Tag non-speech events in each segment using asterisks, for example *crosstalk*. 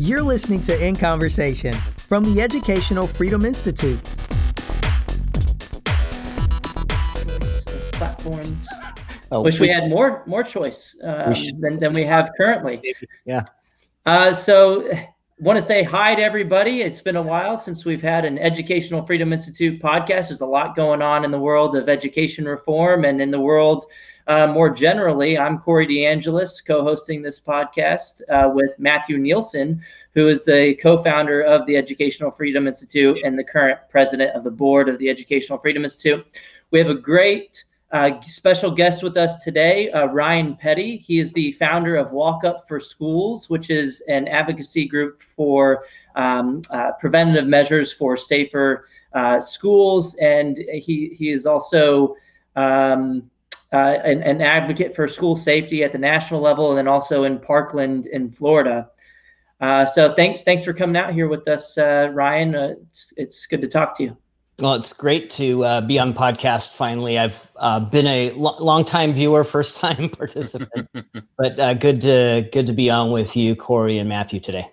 You're listening to In Conversation from the Educational Freedom Institute. Platforms. Oh, Wish we, we, had more more choice um, than, than we have currently. Yeah. Uh, so want to say hi to everybody. It's been a while since we've had an Educational Freedom Institute podcast. There's a lot going on in the world of education reform and in the world uh, more generally. I'm Corey DeAngelis, co hosting this podcast uh, with Matthew Nielsen, who is the co founder of the Educational Freedom Institute and the current president of the board of the Educational Freedom Institute. We have a great uh, special guest with us today, uh, Ryan Petty. He is the founder of Walk Up for Schools, which is an advocacy group for um, uh, preventative measures for safer uh, schools. And he, he is also um, uh, an, an, advocate for school safety at the national level and then also in Parkland in Florida. Uh, so thanks, thanks for coming out here with us, Ryan. it's, it's good to talk to you. Well, it's great to uh, be on podcast finally. I've uh, been a lo- long time viewer, *laughs* first time participant, *laughs* but uh, good to good to be on with you, Corey and Matthew today.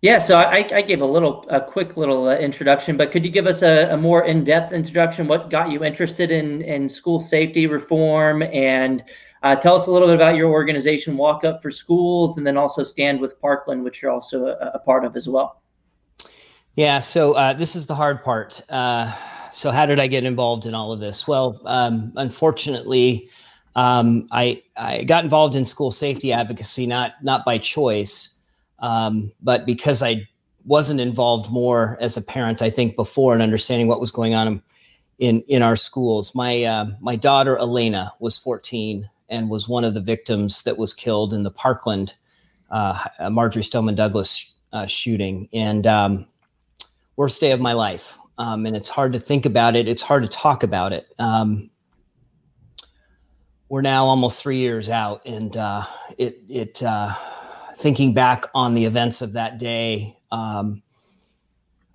Yeah, so I, I gave a little, a quick little uh, introduction, but could you give us a, a, more in-depth introduction? What got you interested in in school safety reform, and uh, tell us a little bit about your organization, Walk Up for Schools, and then also Stand with Parkland, which you're also a, a part of as well. Yeah, so uh, this is the hard part. Uh, so, how did I get involved in all of this? Well, um, unfortunately, um, I I got involved in school safety advocacy not not by choice, um, but because I wasn't involved more as a parent. I think before and understanding what was going on in in our schools. My uh, my daughter Alaina was 14 and was one of the victims that was killed in the Parkland uh, Marjory Stoneman Douglas uh, shooting, and um, worst day of my life. Um, and it's hard to think about it. It's hard to talk about it. Um, we're now almost three years out, and uh, it it uh, thinking back on the events of that day, um,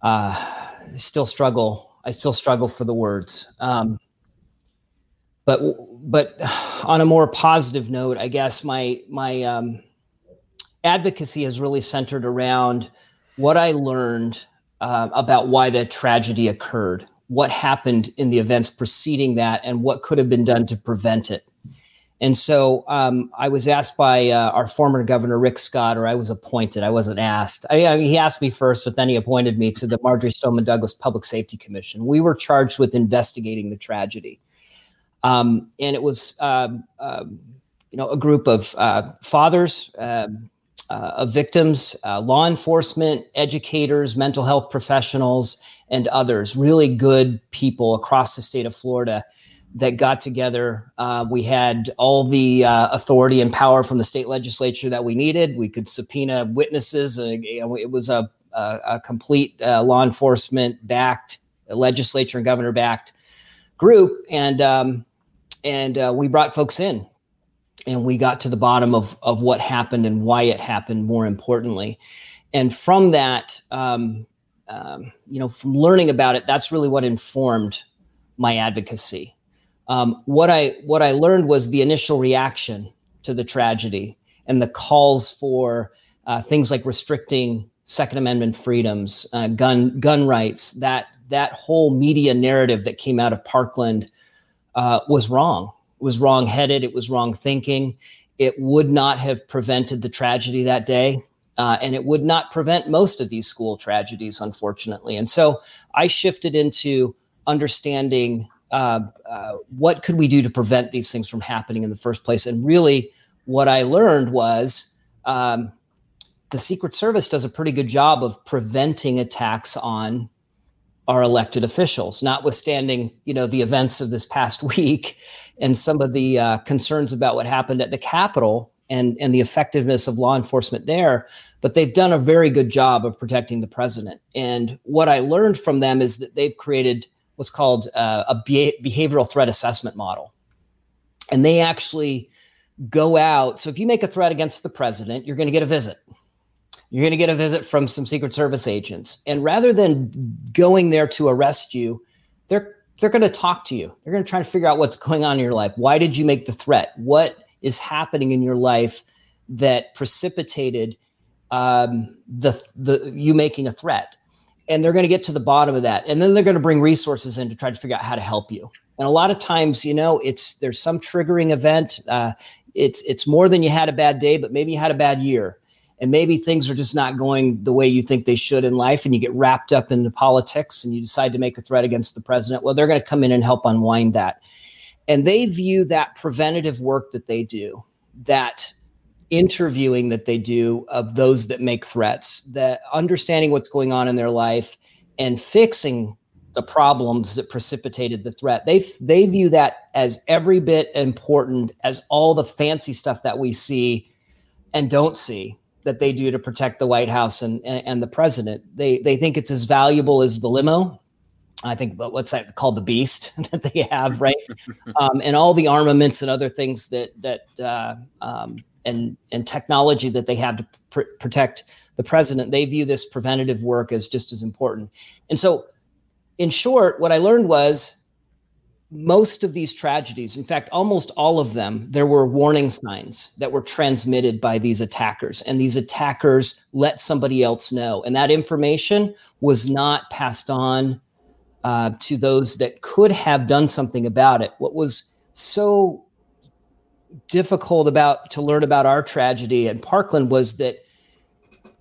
uh, still struggle. I still struggle for the words. Um, but but on a more positive note, I guess my my um, advocacy has really centered around what I learned uh, about why that tragedy occurred, what happened in the events preceding that, and what could have been done to prevent it. And so um, I was asked by uh, our former governor, Rick Scott, or I was appointed. I wasn't asked. I, I mean, he asked me first, but then he appointed me to the Marjory Stoneman Douglas Public Safety Commission. We were charged with investigating the tragedy. Um, and it was, um, um you know, a group of uh, fathers, um, uh, of victims, uh, law enforcement, educators, mental health professionals, and others, really good people across the state of Florida that got together. Uh, we had all the uh, authority and power from the state legislature that we needed. We could subpoena witnesses. Uh, it was a, a, a complete uh, law enforcement backed, legislature and governor backed group. And, um, and we brought folks in and we got to the bottom of of what happened and why it happened. More importantly, and from that, um, um, you know, from learning about it, that's really what informed my advocacy. Um, what I what I learned was the initial reaction to the tragedy and the calls for uh, things like restricting Second Amendment freedoms, uh, gun gun rights. That that whole media narrative that came out of Parkland uh, was wrong was wrong headed. It was wrong thinking. It would not have prevented the tragedy that day. Uh, and it would not prevent most of these school tragedies, unfortunately. And so I shifted into understanding uh, uh, what could we do to prevent these things from happening in the first place. And really, what I learned was um, the Secret Service does a pretty good job of preventing attacks on our elected officials, notwithstanding you know the events of this past *laughs* week and some of the uh, concerns about what happened at the Capitol and and the effectiveness of law enforcement there. But they've done a very good job of protecting the president. And what I learned from them is that they've created what's called uh, a behavioral threat assessment model, and they actually go out. So if you make a threat against the president, you're going to get a visit you're going to get a visit from some Secret Service agents. And rather than going there to arrest you, they're they're going to talk to you. They're going to try to figure out what's going on in your life. Why did you make the threat? What is happening in your life that precipitated um, the the you making a threat, and they're going to get to the bottom of that, and then they're going to bring resources in to try to figure out how to help you. And a lot of times, you know, it's there's some triggering event. Uh, it's it's more than you had a bad day, but maybe you had a bad year, and maybe things are just not going the way you think they should in life, and you get wrapped up into politics, and you decide to make a threat against the president. Well, they're going to come in and help unwind that, and they view that preventative work that they do, that interviewing that they do of those that make threats, that understanding what's going on in their life and fixing the problems that precipitated the threat. They they view that as every bit important as all the fancy stuff that we see and don't see that they do to protect the White House and and, and the president. They they think it's as valuable as the limo. I think what's that called the beast *laughs* that they have, right? *laughs* um, and all the armaments and other things that that uh, um, and and technology that they have to pr- protect the president. They view this preventative work as just as important. And so, in short, what I learned was most of these tragedies, in fact, almost all of them, there were warning signs that were transmitted by these attackers. And these attackers let somebody else know. And that information was not passed on uh, to those that could have done something about it. What was so difficult about to learn about our tragedy at Parkland was that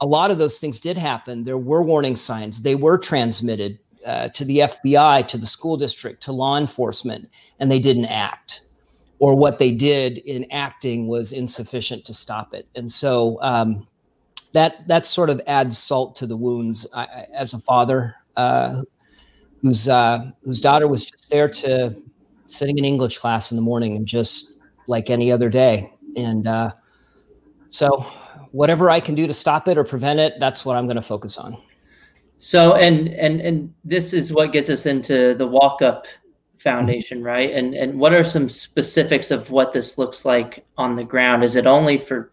a lot of those things did happen. There were warning signs. They were transmitted uh, to the FBI, to the school district, to law enforcement, and they didn't act. Or what they did in acting was insufficient to stop it. And so um, that that sort of adds salt to the wounds. I, as a father uh, whose uh, whose daughter was just there to sitting in English class in the morning and just like any other day. And uh, so, whatever I can do to stop it or prevent it, that's what I'm going to focus on. So, and and and this is what gets us into the Walk Up Foundation, right? And and what are some specifics of what this looks like on the ground? Is it only for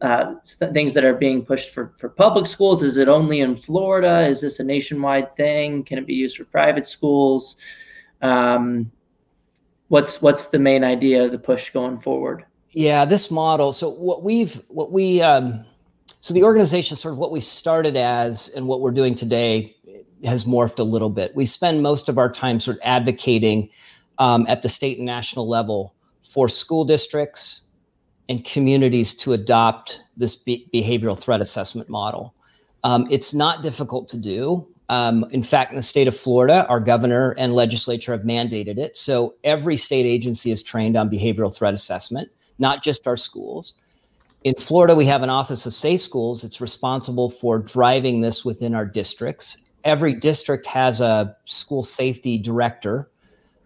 uh, things that are being pushed for, for public schools? Is it only in Florida? Is this a nationwide thing? Can it be used for private schools? Um, what's what's the main idea of the push going forward? Yeah, this model. So what we've what we um, so the organization sort of what we started as and what we're doing today has morphed a little bit. We spend most of our time sort of advocating um, at the state and national level for school districts and communities to adopt this be- behavioral threat assessment model. Um, it's not difficult to do. Um, in fact, in the state of Florida, our governor and legislature have mandated it. So every state agency is trained on behavioral threat assessment, not just our schools. In Florida, we have an Office of Safe Schools. It's responsible for driving this within our districts. Every district has a school safety director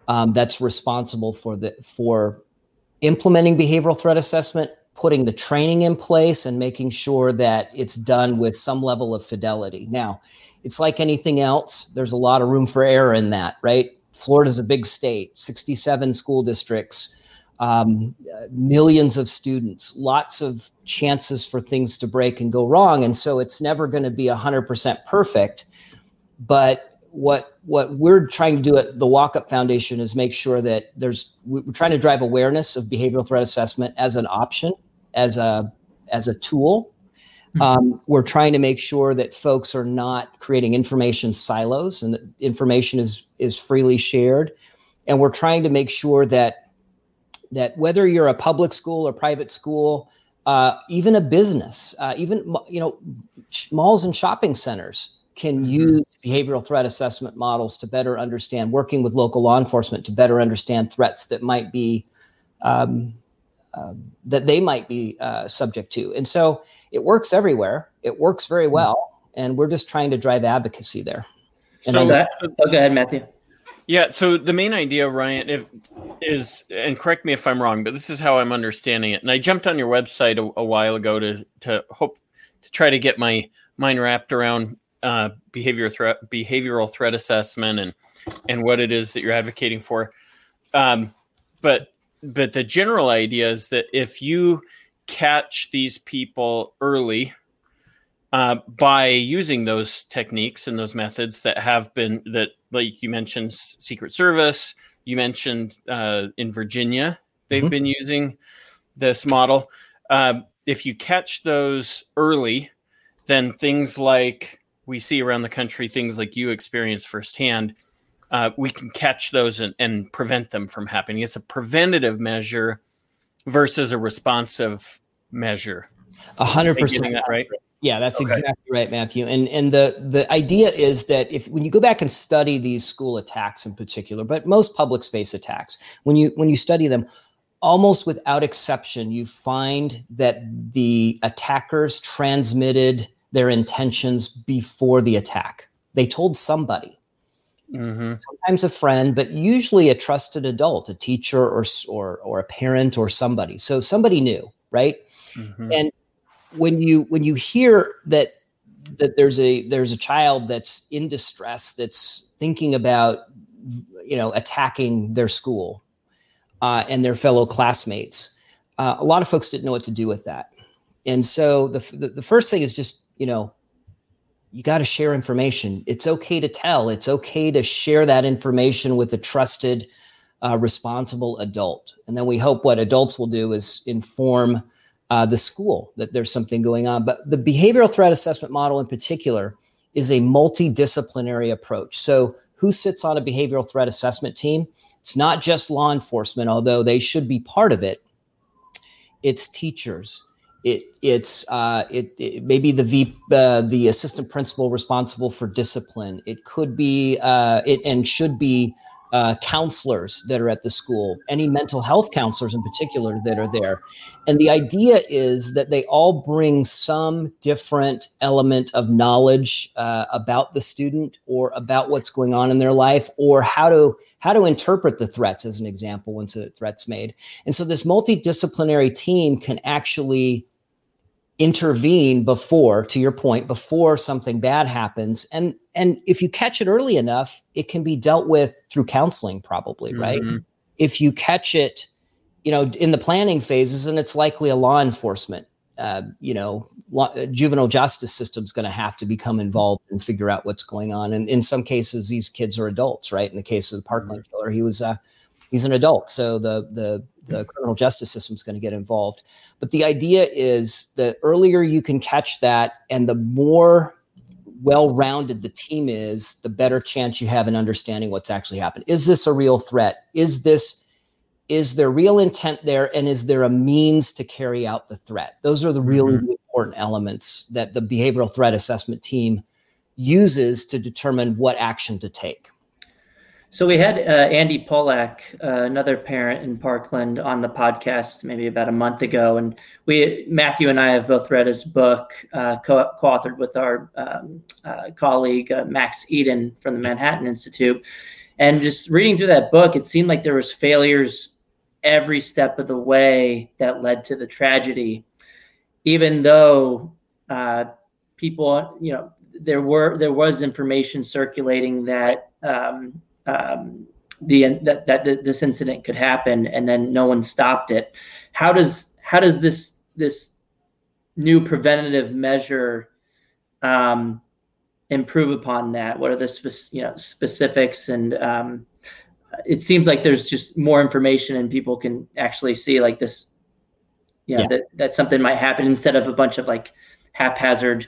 um, that's responsible for the for implementing behavioral threat assessment, putting the training in place, and making sure that it's done with some level of fidelity. Now, it's like anything else. There's a lot of room for error in that, right? Florida's a big state, 67 school districts, um, millions of students, lots of chances for things to break and go wrong. And so it's never going to be 100% perfect. But what what we're trying to do at the Walk Up Foundation is make sure that there's we're trying to drive awareness of behavioral threat assessment as an option, as a as a tool. Um, we're trying to make sure that folks are not creating information silos and that information is is freely shared. And we're trying to make sure that that whether you're a public school or private school, uh, even a business, uh, even you know, malls and shopping centers can mm-hmm. use behavioral threat assessment models to better understand, working with local law enforcement to better understand threats that might be um, um, that they might be uh, subject to. And so it works everywhere. It works very hmm. well, and we're just trying to drive advocacy there. And so that, oh, go ahead, Matthew. Yeah. So the main idea, Ryan, if, is, and correct me if I'm wrong, but this is how I'm understanding it. And I jumped on your website a, a while ago to to hope to try to get my mind wrapped around uh, behavior threat, behavioral threat assessment, and and what it is that you're advocating for. Um, but but the general idea is that if you catch these people early uh, by using those techniques and those methods that have been that like you mentioned secret service you mentioned uh, in virginia they've mm-hmm. been using this model uh, if you catch those early then things like we see around the country, things like you experience firsthand, uh, we can catch those and, and prevent them from happening. It's a preventative measure versus a responsive measure. A hundred percent. Right? Yeah, that's okay. exactly right, Matthew. And and the the idea is that if when you go back and study these school attacks in particular, but most public space attacks, when you when you study them, almost without exception, you find that the attackers transmitted their intentions before the attack. They told somebody. Mm-hmm. Sometimes a friend, but usually a trusted adult, a teacher or or or a parent or somebody. So somebody knew, right? Mm-hmm. And when you when you hear that that there's a there's a child that's in distress that's thinking about you know attacking their school uh, and their fellow classmates uh, a lot of folks didn't know what to do with that and so the, the, the first thing is just you know you got to share information it's okay to tell it's okay to share that information with a trusted uh, responsible adult and then we hope what adults will do is inform uh, the school that there's something going on. But the behavioral threat assessment model in particular is a multidisciplinary approach. So, who sits on a behavioral threat assessment team? It's not just law enforcement, although they should be part of it. It's teachers. It, it's uh, it, it maybe the v, uh, the assistant principal responsible for discipline. It could be uh, it and should be uh, counselors that are at the school, any mental health counselors in particular that are there. And the idea is that they all bring some different element of knowledge uh, about the student or about what's going on in their life or how to how to interpret the threats as an example once a threat's made. And so this multidisciplinary team can actually intervene before to your point before something bad happens. And and if you catch it early enough it can be dealt with through counseling probably right? Mm-hmm. if you catch it you know in the planning phases and it's likely a law enforcement uh, you know law, juvenile justice system is going to have to become involved and figure out what's going on. And in some cases these kids are adults right? In the case of the parkland mm-hmm. killer he was uh he's an adult. So the the the criminal justice system is going to get involved. But the idea is the earlier you can catch that and the more well-rounded the team is, the better chance you have in understanding what's actually happened. Is this a real threat? Is this is there real intent there and is there a means to carry out the threat? Those are the really mm-hmm. important elements that the behavioral threat assessment team uses to determine what action to take. So we had uh, Andy Pollack, uh, another parent in Parkland, on the podcast maybe about a month ago, and we Matthew and I have both read his book, uh, co- authored with our um, uh, colleague uh, Max Eden from the Manhattan Institute. And just reading through that book, it seemed like there was failures every step of the way that led to the tragedy, even though uh, people, you know, there were there was information circulating that. Um, um, the that, that this incident could happen and then no one stopped it. How does how does this this new preventative measure um, improve upon that? What are the spe- you know specifics? And um, it seems like there's just more information and people can actually see like this you know, yeah. that that something might happen instead of a bunch of like haphazard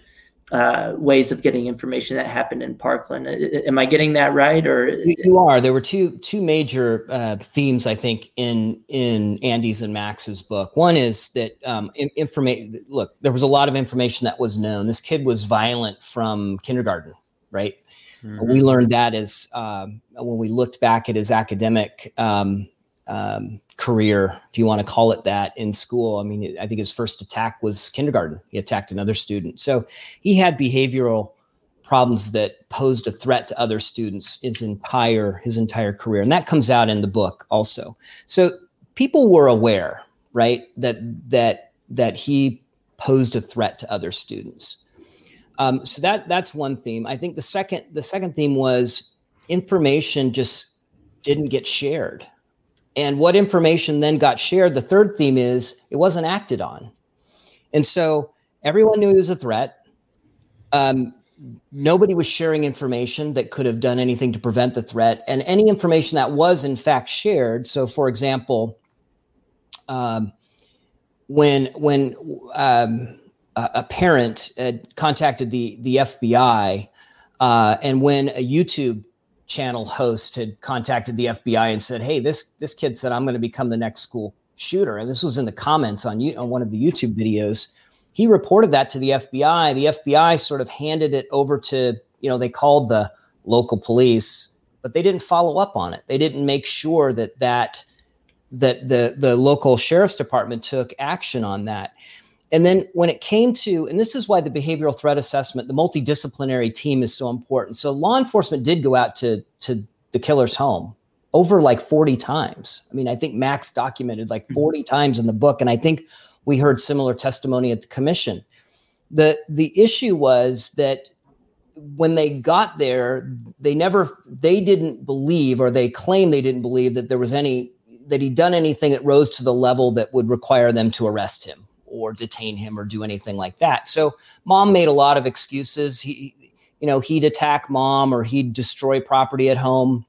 uh, ways of getting information that happened in Parkland. Am I getting that right? Or you are. There were two two major uh, themes I think in in Andy's and Max's book. One is that um, information. Look, there was a lot of information that was known. This kid was violent from kindergarten, right? Mm-hmm. We learned that as um, when we looked back at his academic um, um, career, if you want to call it that, in school. I mean, I think his first attack was kindergarten. He attacked another student. So he had behavioral problems that posed a threat to other students his entire his entire career, and that comes out in the book also. So people were aware, right, that that that he posed a threat to other students. Um, so that that's one theme. I think the second the second theme was information just didn't get shared and what information then got shared, the third theme is it wasn't acted on. And so everyone knew it was a threat. Um, nobody was sharing information that could have done anything to prevent the threat. And any information that was, in fact, shared. So, for example, um, when when um, a parent contacted the the FBI, uh, and when a YouTube channel host had contacted the FBI and said, "Hey, this this kid said I'm going to become the next school shooter," and this was in the comments on you on one of the YouTube videos. He reported that to the FBI. The FBI sort of handed it over to you know they called the local police, but they didn't follow up on it. They didn't make sure that that that the the local sheriff's department took action on that. And then when it came to, and this is why the behavioral threat assessment, the multidisciplinary team is so important. So law enforcement did go out to to the killer's home over like 40 times. I mean, I think Max documented like hmm. 40 times in the book, and I think we heard similar testimony at the commission. The the issue was that when they got there, they never they didn't believe or they claimed they didn't believe that there was any that he'd done anything that rose to the level that would require them to arrest him or detain him or do anything like that. So mom made a lot of excuses. He, you know, he'd attack mom or he'd destroy property at home.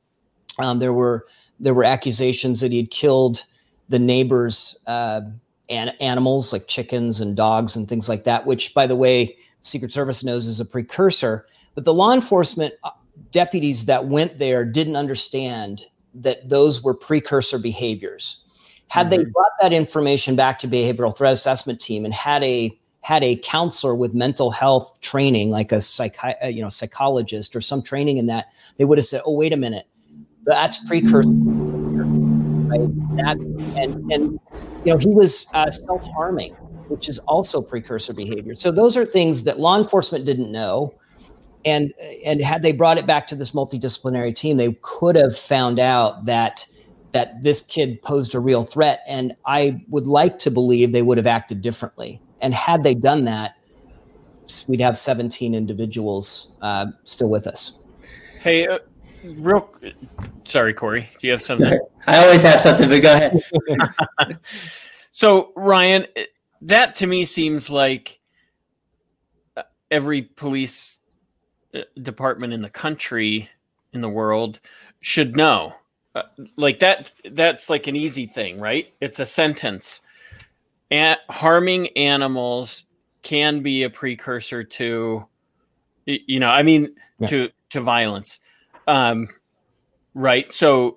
Um, there were there were accusations that he'd killed the neighbors' uh, an- animals like chickens and dogs and things like that. Which, by the way, Secret Service knows is a precursor. But the law enforcement uh, deputies that went there didn't understand that those were precursor behaviors. Had mm-hmm. they brought that information back to behavioral threat assessment team and had a had a counselor with mental health training, like a psychi- uh, you know psychologist or some training in that, they would have said, "Oh, wait a minute, that's precursor." Right? That and and you know he was uh, self harming, which is also precursor behavior. So those are things that law enforcement didn't know and and had they brought it back to this multidisciplinary team, they could have found out that that this kid posed a real threat. And I would like to believe they would have acted differently. And had they done that, we'd have 17 individuals uh, still with us. Hey, uh, real sorry, Corey, do you have something? *laughs* I always have something, but go ahead. *laughs* *laughs* so, Ryan, that to me seems like uh, every police uh, department in the country in the world should know uh, like that that's like an easy thing right it's a sentence and harming animals can be a precursor to you know i mean yeah. to to violence um right so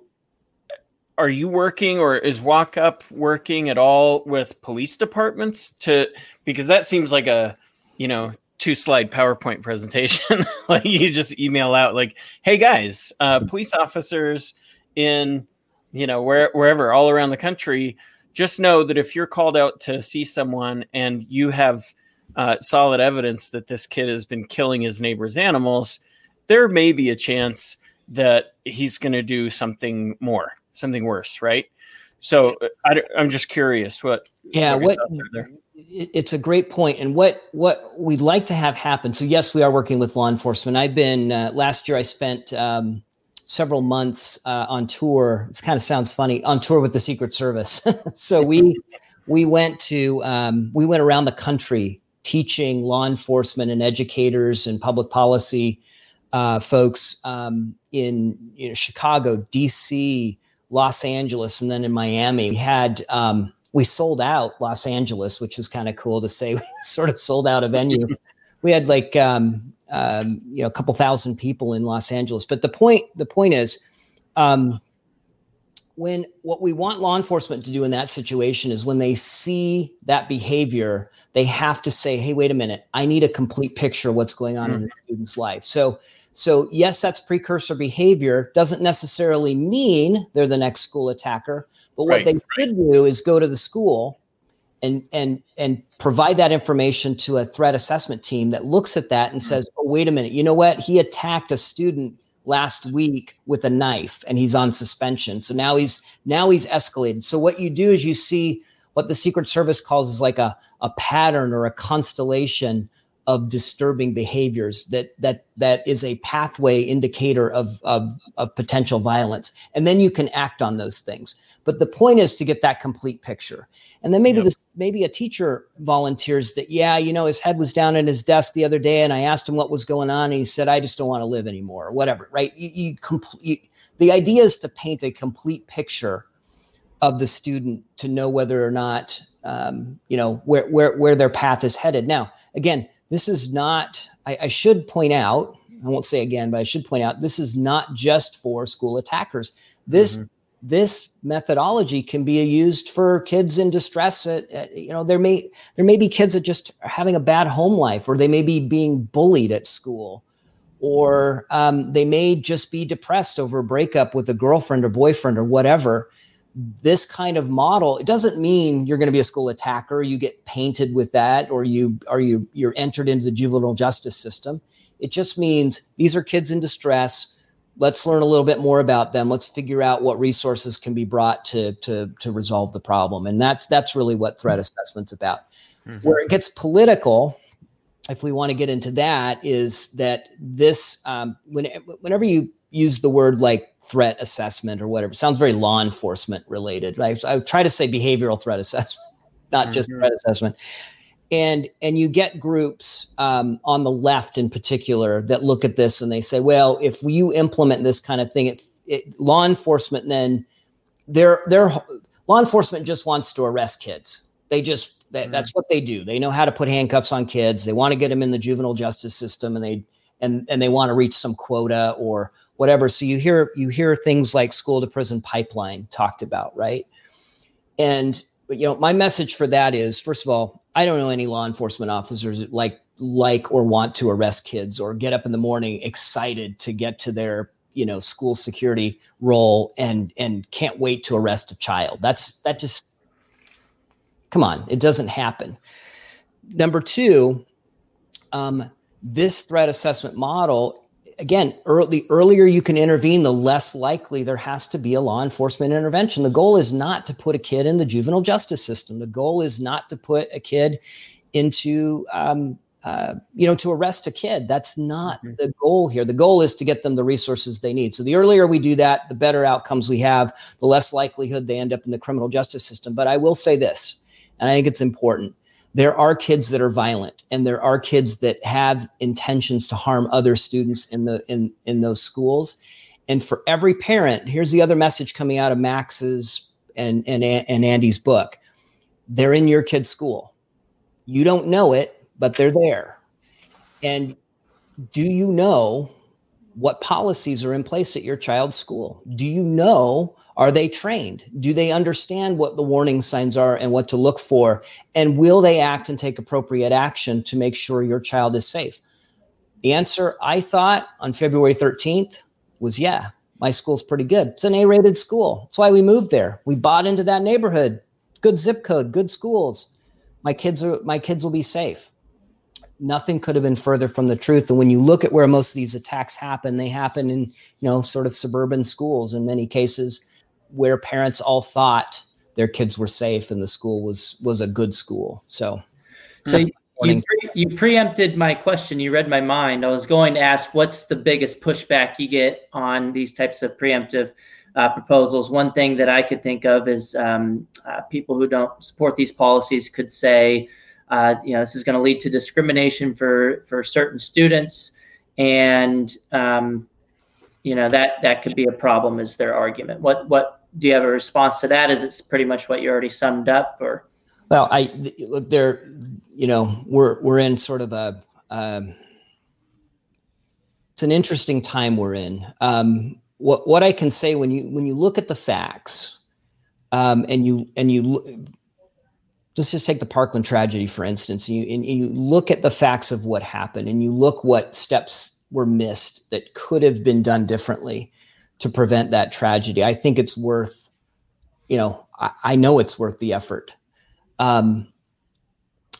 are you working or is walk up working at all with police departments to because that seems like a you know two slide PowerPoint *laughs* presentation. *laughs* like you just email out like, "Hey guys, uh, police officers in you know where, wherever all around the country, just know that if you're called out to see someone and you have uh, solid evidence that this kid has been killing his neighbor's animals, there may be a chance that he's going to do something more, something worse, right?" So uh, I, am just curious what. Yeah, what, what it's a great point and what what we'd like to have happen so yes we are working with law enforcement i've been uh, last year i spent um, several months uh, on tour it kind of sounds funny on tour with the secret service *laughs* so we we went to um, we went around the country teaching law enforcement and educators and public policy uh, folks um, in you know, chicago dc los angeles and then in miami we had um, we sold out Los Angeles, which was kind of cool to say. *laughs* We sort of sold out a venue. we had like um, um, you know a couple thousand people in Los Angeles. But the point the point is, um, when what we want law enforcement to do in that situation is when they see that behavior, they have to say, "Hey, wait a minute! I need a complete picture of what's going on mm-hmm. in the student's life." So so, yes, that's precursor behavior. Doesn't necessarily mean they're the next school attacker. But what right, they right. should do is go to the school and and and provide that information to a threat assessment team that looks at that and mm-hmm. says, "Oh, wait a minute. You know what? He attacked a student last week with a knife, and he's on suspension. So now he's now he's escalated. So what you do is you see what the Secret Service calls is like a a pattern or a constellation of disturbing behaviors that that that is a pathway indicator of, of, of potential violence and then you can act on those things but the point is to get that complete picture and then maybe yep. this maybe a teacher volunteers that yeah you know his head was down in his desk the other day and i asked him what was going on and he said i just don't want to live anymore or whatever right you, you, compl- you the idea is to paint a complete picture of the student to know whether or not um, you know where where where their path is headed. Now, again, this is not. I, I should point out. I won't say again, but I should point out this is not just for school attackers. This mm-hmm. this methodology can be used for kids in distress. At, at, you know, there may there may be kids that just are having a bad home life, or they may be being bullied at school, or um, they may just be depressed over a breakup with a girlfriend or boyfriend or whatever this kind of model it doesn't mean you're going to be a school attacker you get painted with that or you are you you're entered into the juvenile justice system it just means these are kids in distress let's learn a little bit more about them let's figure out what resources can be brought to to to resolve the problem and that's that's really what threat assessment's about mm-hmm. where it gets political if we want to get into that is that this um, when, whenever you use the word like threat assessment or whatever. It sounds very law enforcement related. I, I try to say behavioral threat assessment, *laughs* not mm-hmm. just threat assessment. And and you get groups um, on the left in particular that look at this and they say, well, if you implement this kind of thing, it, it law enforcement then their their law enforcement just wants to arrest kids. They just they, mm-hmm. that's what they do. They know how to put handcuffs on kids. They want to get them in the juvenile justice system, and they and and they want to reach some quota or whatever. So you hear you hear things like school to prison pipeline talked about, right? And but you know, my message for that is first of all, I don't know any law enforcement officers like like or want to arrest kids or get up in the morning excited to get to their you know school security role and and can't wait to arrest a child. That's that just come on it doesn't happen. Number two um, this threat assessment model again, early, the earlier you can intervene, the less likely there has to be a law enforcement intervention. The goal is not to put a kid in the juvenile justice system. The goal is not to put a kid into, um, uh, you know, to arrest a kid. That's not mm-hmm. the goal here. The goal is to get them the resources they need. So the earlier we do that, the better outcomes we have, the less likelihood they end up in the criminal justice system. But I will say this, and I think it's important there are kids that are violent and there are kids that have intentions to harm other students in the in in those schools. And for every parent here's the other message coming out of max's and and and andy's book. They're in your kid's school. You don't know it but they're there. And do you know what policies are in place at your child's school? Do you know are they trained? Do they understand what the warning signs are and what to look for? And will they act and take appropriate action to make sure your child is safe? The answer I thought on February 13th was yeah, my school's pretty good. It's an A rated school. That's why we moved there. We bought into that neighborhood. Good zip code, good schools. My kids are my kids will be safe. Nothing could have been further from the truth. And when you look at where most of these attacks happen, they happen in, you know, sort of suburban schools in many cases where parents all thought their kids were safe and the school was was a good school. So, so you, you, pre- you preempted my question. You read my mind. I was going to ask, what's the biggest pushback you get on these types of preemptive uh, proposals? One thing that I could think of is um, uh, people who don't support these policies could say, uh, you know, this is going to lead to discrimination for for certain students, and um, you know that that could be a problem. Is their argument? What what do you have a response to that? Is it pretty much what you already summed up, or? Well, I look there. You know, we're we're in sort of a. Um, it's an interesting time we're in. Um, what what I can say when you when you look at the facts, um, and you and you let's just take the Parkland tragedy for instance. And you and you look at the facts of what happened, and you look what steps were missed that could have been done differently to prevent that tragedy. I think it's worth, you know, I, I know it's worth the effort. Um,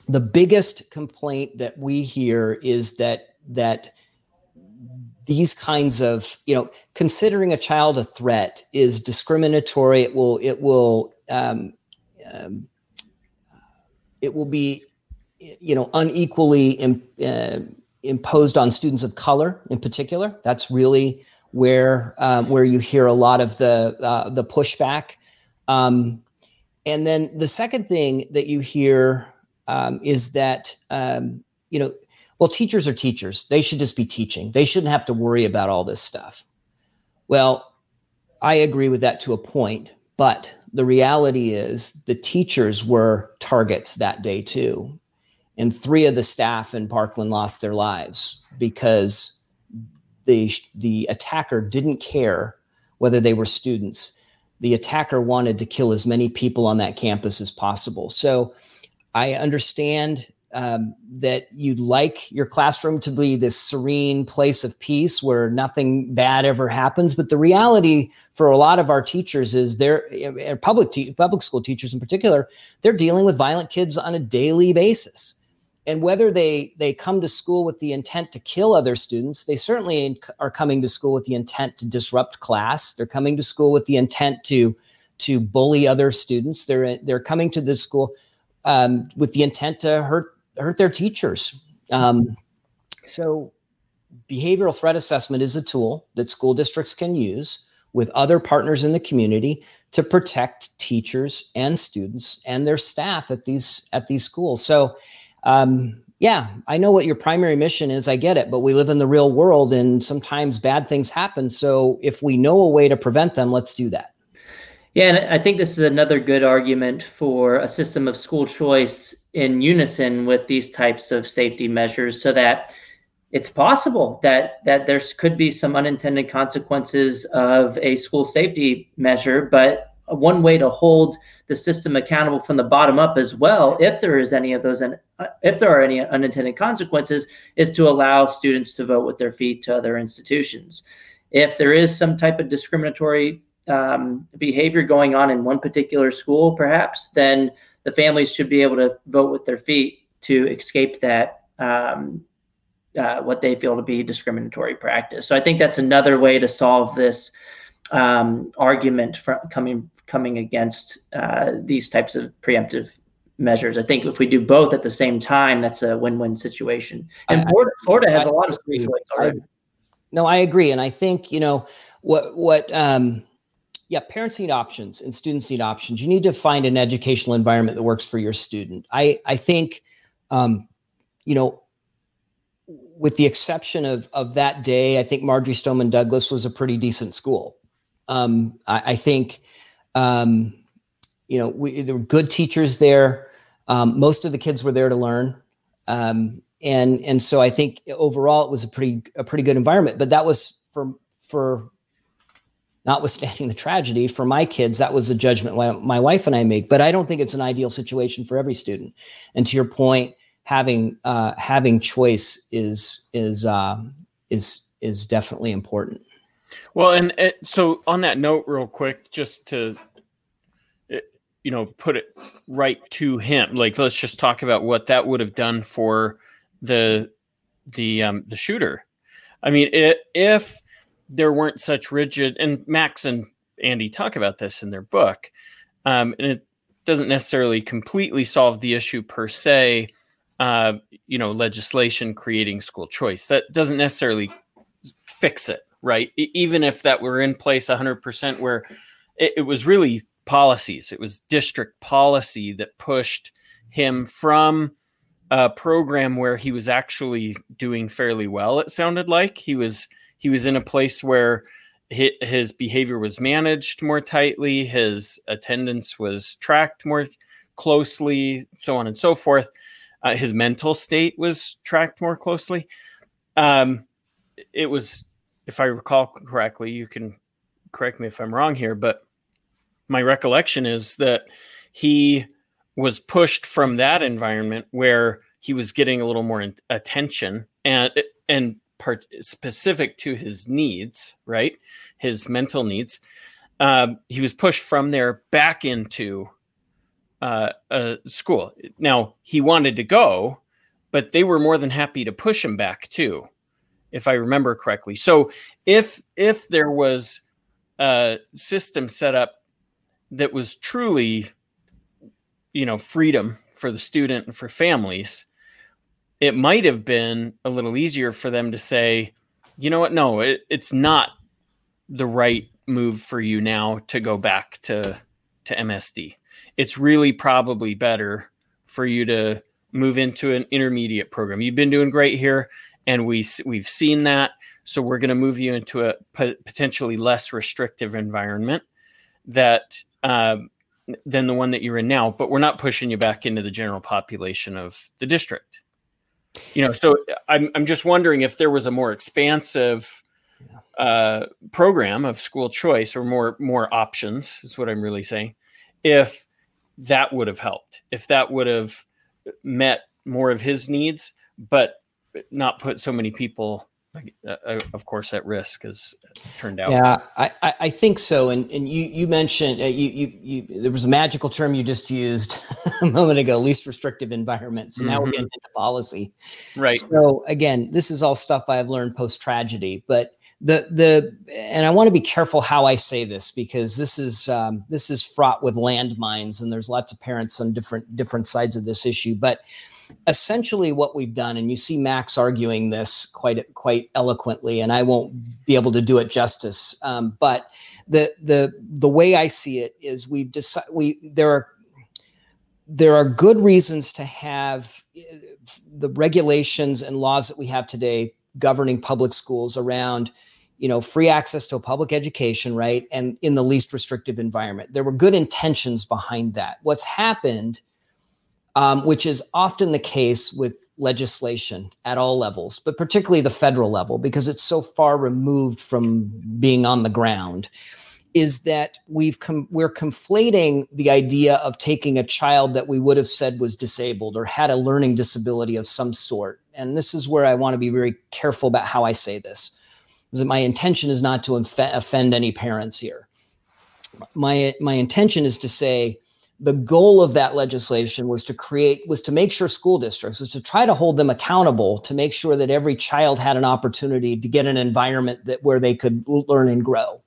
the biggest complaint that we hear is that that these kinds of you know considering a child a threat is discriminatory it will it will um, um, it will be you know unequally Im, uh, imposed on students of color in particular that's really where um, where you hear a lot of the uh, the pushback. Um, and then the second thing that you hear um, is that um, you know, well, teachers are teachers; they should just be teaching. They shouldn't have to worry about all this stuff. Well, I agree with that to a point, but the reality is the teachers were targets that day too. And three of the staff in Parkland lost their lives because the, the attacker didn't care whether they were students. The attacker wanted to kill as many people on that campus as possible. So I understand um, that you'd like your classroom to be this serene place of peace where nothing bad ever happens. But the reality for a lot of our teachers is they're public te- public school teachers in particular, they're dealing with violent kids on a daily basis. And whether they they come to school with the intent to kill other students, they certainly are coming to school with the intent to disrupt class. They're coming to school with the intent to to bully other students. They're they're coming to the school um, with the intent to hurt hurt their teachers. Um, so, behavioral threat assessment is a tool that school districts can use with other partners in the community to protect teachers and students and their staff at these at these schools. So, um, yeah, I know what your primary mission is. I get it, but we live in the real world, and sometimes bad things happen. So, if we know a way to prevent them, let's do that. Yeah, and I think this is another good argument for a system of school choice in unison with these types of safety measures so that it's possible that that there could be some unintended consequences of a school safety measure but one way to hold the system accountable from the bottom up as well if there is any of those and if there are any unintended consequences is to allow students to vote with their feet to other institutions if there is some type of discriminatory um, behavior going on in one particular school perhaps then the families should be able to vote with their feet to escape that um, uh, what they feel to be discriminatory practice. So I think that's another way to solve this um, argument from coming coming against uh, these types of preemptive measures. I think if we do both at the same time, that's a win-win situation. And I, Florida, Florida has I, a lot of I, no, I agree, and I think you know what what um, yeah, parents need options and students need options. You need to find an educational environment that works for your student. I I think, um, you know, with the exception of of that day, I think Marjory Stoneman Douglas was a pretty decent school. Um, I, I, think, um, you know, we, there were good teachers there. Um, most of the kids were there to learn, um, and and so I think overall it was a pretty a pretty good environment. But that was for for notwithstanding the tragedy for my kids that was a judgment my wife and i make but i don't think it's an ideal situation for every student and to your point having uh, having choice is is uh, is is definitely important well and so on that note real quick just to you know put it right to him like let's just talk about what that would have done for the the um the shooter. I mean it, if there weren't such rigid and max and andy talk about this in their book um, and it doesn't necessarily completely solve the issue per se uh, you know legislation creating school choice. That doesn't necessarily fix it right even if that were in place 100% where it, it was really policies it was district policy that pushed him from a program where he was actually doing fairly well it sounded like he was he was in a place where his behavior was managed more tightly, his attendance was tracked more closely, so on and so forth. Uh, his mental state was tracked more closely. Um, it was, if I recall correctly, you can correct me if I'm wrong here, but my recollection is that he was pushed from that environment where he was getting a little more attention and and part specific to his needs, right? His mental needs. Um, he was pushed from there back into uh, a school. Now he wanted to go, but they were more than happy to push him back too, if I remember correctly. So if if there was a system set up that was truly, you know, freedom for the student and for families, it might have been a little easier for them to say, you know what? No, it, it's not the right move for you now to go back to to MSD. It's really probably better for you to move into an intermediate program. You've been doing great here, and we we've seen that. So we're going to move you into a potentially less restrictive environment that um, than the one that you're in now, but we're not pushing you back into the general population of the district. You know, so I'm I'm just wondering if there was a more expansive uh, program of school choice or more more options is what I'm really saying. If that would have helped, if that would have met more of his needs, but not put so many people uh, uh, of course, at risk as turned out. Yeah, I, I think so. And and you you mentioned uh, you, you you there was a magical term you just used *laughs* a moment ago, least restrictive environment. So mm-hmm. now we're getting into policy, right? So again, this is all stuff I've learned post tragedy, but the the and I want to be careful how I say this because this is um, this is fraught with landmines, and there's lots of parents on different different sides of this issue, but essentially what we've done, and you see Max arguing this quite quite eloquently, and I won't be able to do it justice. Um, but the the the way I see it is we've decided we there are there are good reasons to have uh, the regulations and laws that we have today governing public schools around you know free access to a public education right and in the least restrictive environment. There were good intentions behind that. What's happened um, which is often the case with legislation at all levels, but particularly the federal level, because it's so far removed from being on the ground, is that we've com- we're conflating the idea of taking a child that we would have said was disabled or had a learning disability of some sort. And this is where I want to be very careful about how I say this, my intention is not to offend any parents here. My my intention is to say the goal of that legislation was to create was to make sure school districts was to try to hold them accountable to make sure that every child had an opportunity to get an environment that where they could learn and grow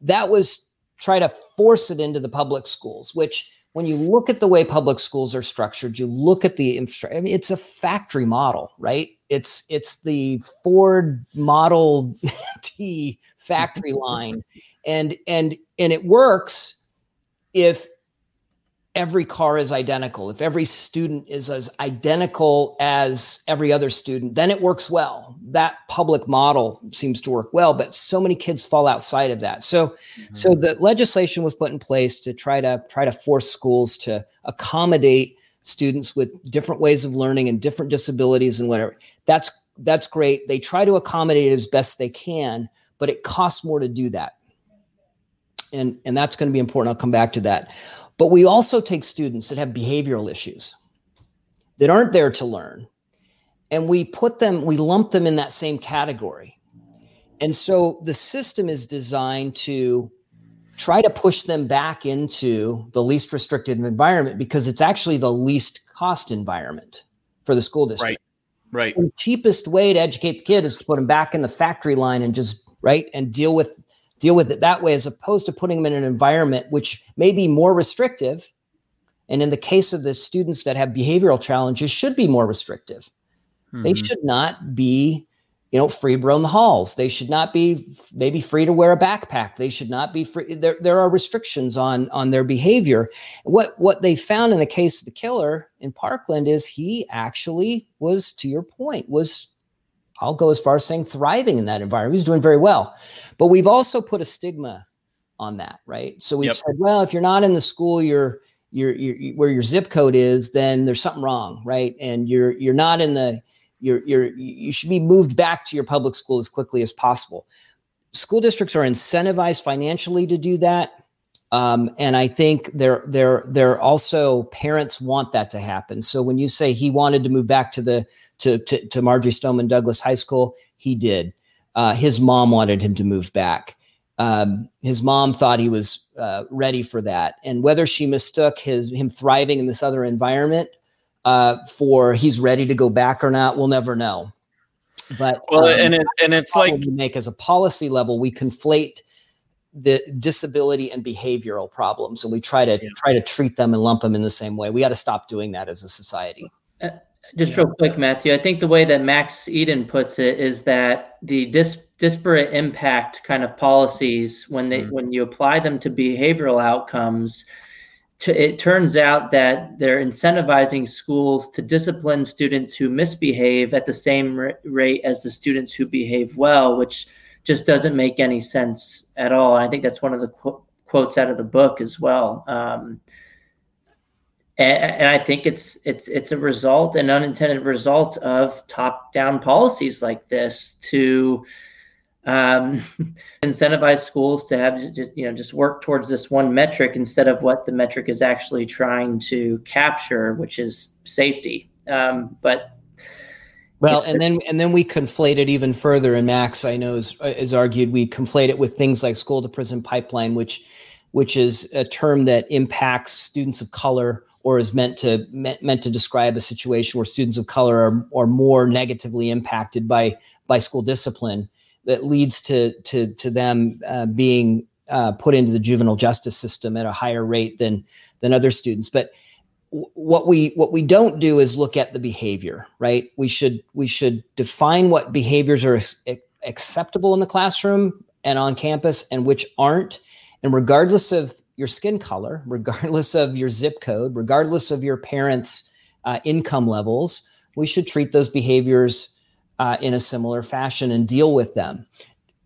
that was try to force it into the public schools which when you look at the way public schools are structured you look at the infrastructure I mean, it's a factory model right? It's it's the ford model *laughs* t factory *laughs* line. And and and it works if every car is identical, if every student is as identical as every other student, then it works well. That public model seems to work well, but so many kids fall outside of that. So mm-hmm. so the legislation was put in place to try to try to force schools to accommodate students with different ways of learning and different disabilities and whatever. That's that's great. They try to accommodate it as best they can, but it costs more to do that. And and that's going to be important. I'll come back to that. But we also take students that have behavioral issues that aren't there to learn, and we put them, we lump them in that same category. And so the system is designed to try to push them back into the least restricted environment because it's actually the least cost environment for the school district. Right. Right. So the cheapest way to educate the kid is to put them back in the factory line and just right and deal with deal with it that way as opposed to putting them in an environment which may be more restrictive. And in the case of the students that have behavioral challenges should be more restrictive. Mm-hmm. they should not be you know free to roam the halls. They should not be maybe free to wear a backpack. They should not be free there, there are restrictions on on their behavior. What what they found in the case of the killer in parkland is he actually was to your point was I'll go as far as saying thriving in that environment. He's doing very well. But we've also put a stigma on that, right? So we've yep. said, well, if you're not in the school you're, where your zip code is, then there's something wrong, right? And you're you're not in the you're you're you should be moved back to your public school as quickly as possible. School districts are incentivized financially to do that. Um, and I think they're they're they're also parents want that to happen. So when you say he wanted to move back to the to, to, to Marjory Stoneman Douglas High School. He did. Uh, his mom wanted him to move back. Um, his mom thought he was uh, ready for that, and whether she mistook his him thriving in this other environment uh, for he's ready to go back or not, we'll never know. But well, um, and it, and it's like we make as a policy level, we conflate the disability and behavioral problems, and we try to yeah. try to treat them and lump them in the same way. We got to stop doing that as a society. Uh, just real quick, Matthew, I think the way that Max Eden puts it is that the dis- disparate impact kind of policies, when they mm. when you apply them to behavioral outcomes, to, it turns out that they're incentivizing schools to discipline students who misbehave at the same r- rate as the students who behave well, which just doesn't make any sense at all. And I think that's one of the qu- quotes out of the book as well. Um, and, and, I think it's it's it's a result, an unintended result of top-down policies like this to um, *laughs* incentivize schools to have just you know just work towards this one metric instead of what the metric is actually trying to capture, which is safety. Um, but well, and then and then we conflate it even further. And Max, I know, is, is argued we conflate it with things like school to prison pipeline, which which is a term that impacts students of color or is meant to meant, meant to describe a situation where students of color are, are more negatively impacted by by school discipline that leads to to to them uh, being uh, put into the juvenile justice system at a higher rate than than other students. But what we what we don't do is look at the behavior right? We should we should define what behaviors are acceptable in the classroom and on campus and which aren't. And regardless of your skin color *laughs* regardless of your zip code regardless of your parents uh, income levels we should treat those behaviors uh, in a similar fashion and deal with them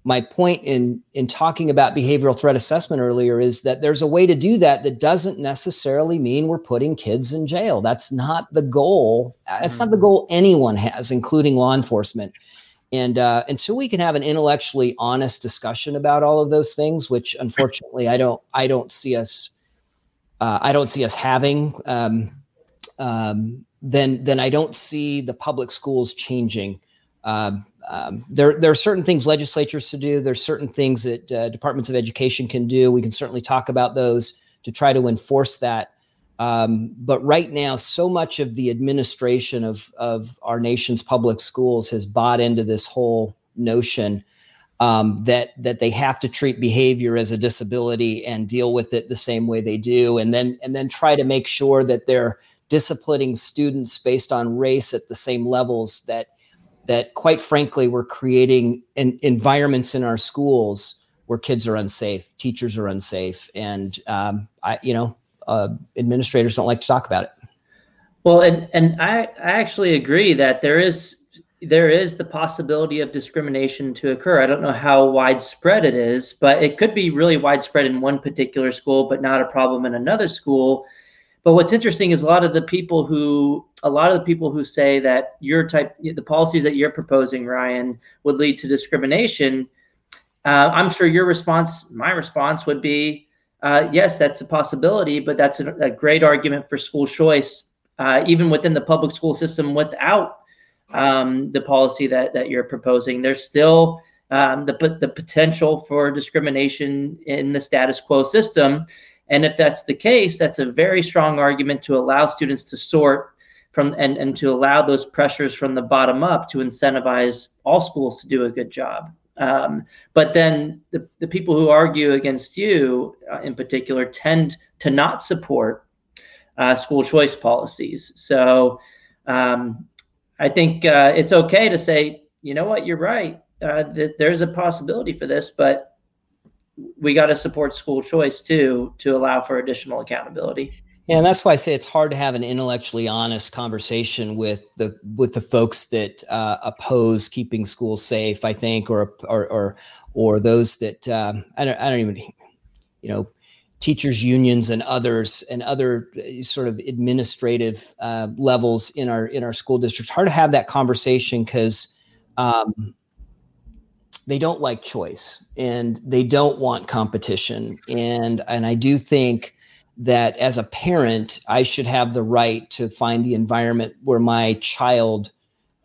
my point in in talking about behavioral threat assessment earlier is that there's a way to do that that doesn't necessarily mean we're putting kids in jail. That's not the goal. That's not the mm-hmm. goal anyone has including law enforcement. And uh, until we can have an intellectually honest discussion about all of those things which unfortunately i don't i don't see us uh, i don't see us having um, um, then then i don't see the public schools changing um, um, there, there are certain things legislatures to do. There's certain things that uh, departments of education can do. We can certainly talk about those to try to enforce that. Um, but right now, so much of the administration of of our nation's public schools has bought into this whole notion um, that that they have to treat behavior as a disability and deal with it the same way they do, and then and then try to make sure that they're disciplining students based on race at the same levels that that quite frankly we're creating environments in our schools where kids are unsafe teachers are unsafe and um, i you know uh, administrators don't like to talk about it. Well and and i i actually agree that there is there is the possibility of discrimination to occur. I don't know how widespread it is but it could be really widespread in one particular school but not a problem in another school but what's interesting is a lot of the people who a lot of the people who say that your type the policies that you're proposing, Ryan, would lead to discrimination. Uh, I'm sure your response, my response would be, uh, yes, that's a possibility, but that's a, a great argument for school choice, uh, even within the public school system without um, the policy that, that you're proposing. There's still um, the, the potential for discrimination in the status quo system. And if that's the case, that's a very strong argument to allow students to sort from and, and to allow those pressures from the bottom up to incentivize all schools to do a good job. Um, but then the, the people who argue against you uh, in particular tend to not support uh, school choice policies. So um, I think uh, it's okay to say, you know what, you're right. Uh, th- there's a possibility for this, but we got to support school choice too to allow for additional accountability. Yeah, and that's why I say it's hard to have an intellectually honest conversation with the with the folks that uh, oppose keeping schools safe. I think, or or or or those that um, I don't I don't even you know teachers unions and others and other uh, sort of administrative uh, levels in our in our school districts. Hard to have that conversation because. Um, they don't like choice and they don't want competition. And and i do think that as a parent i should have the right to find the environment where my child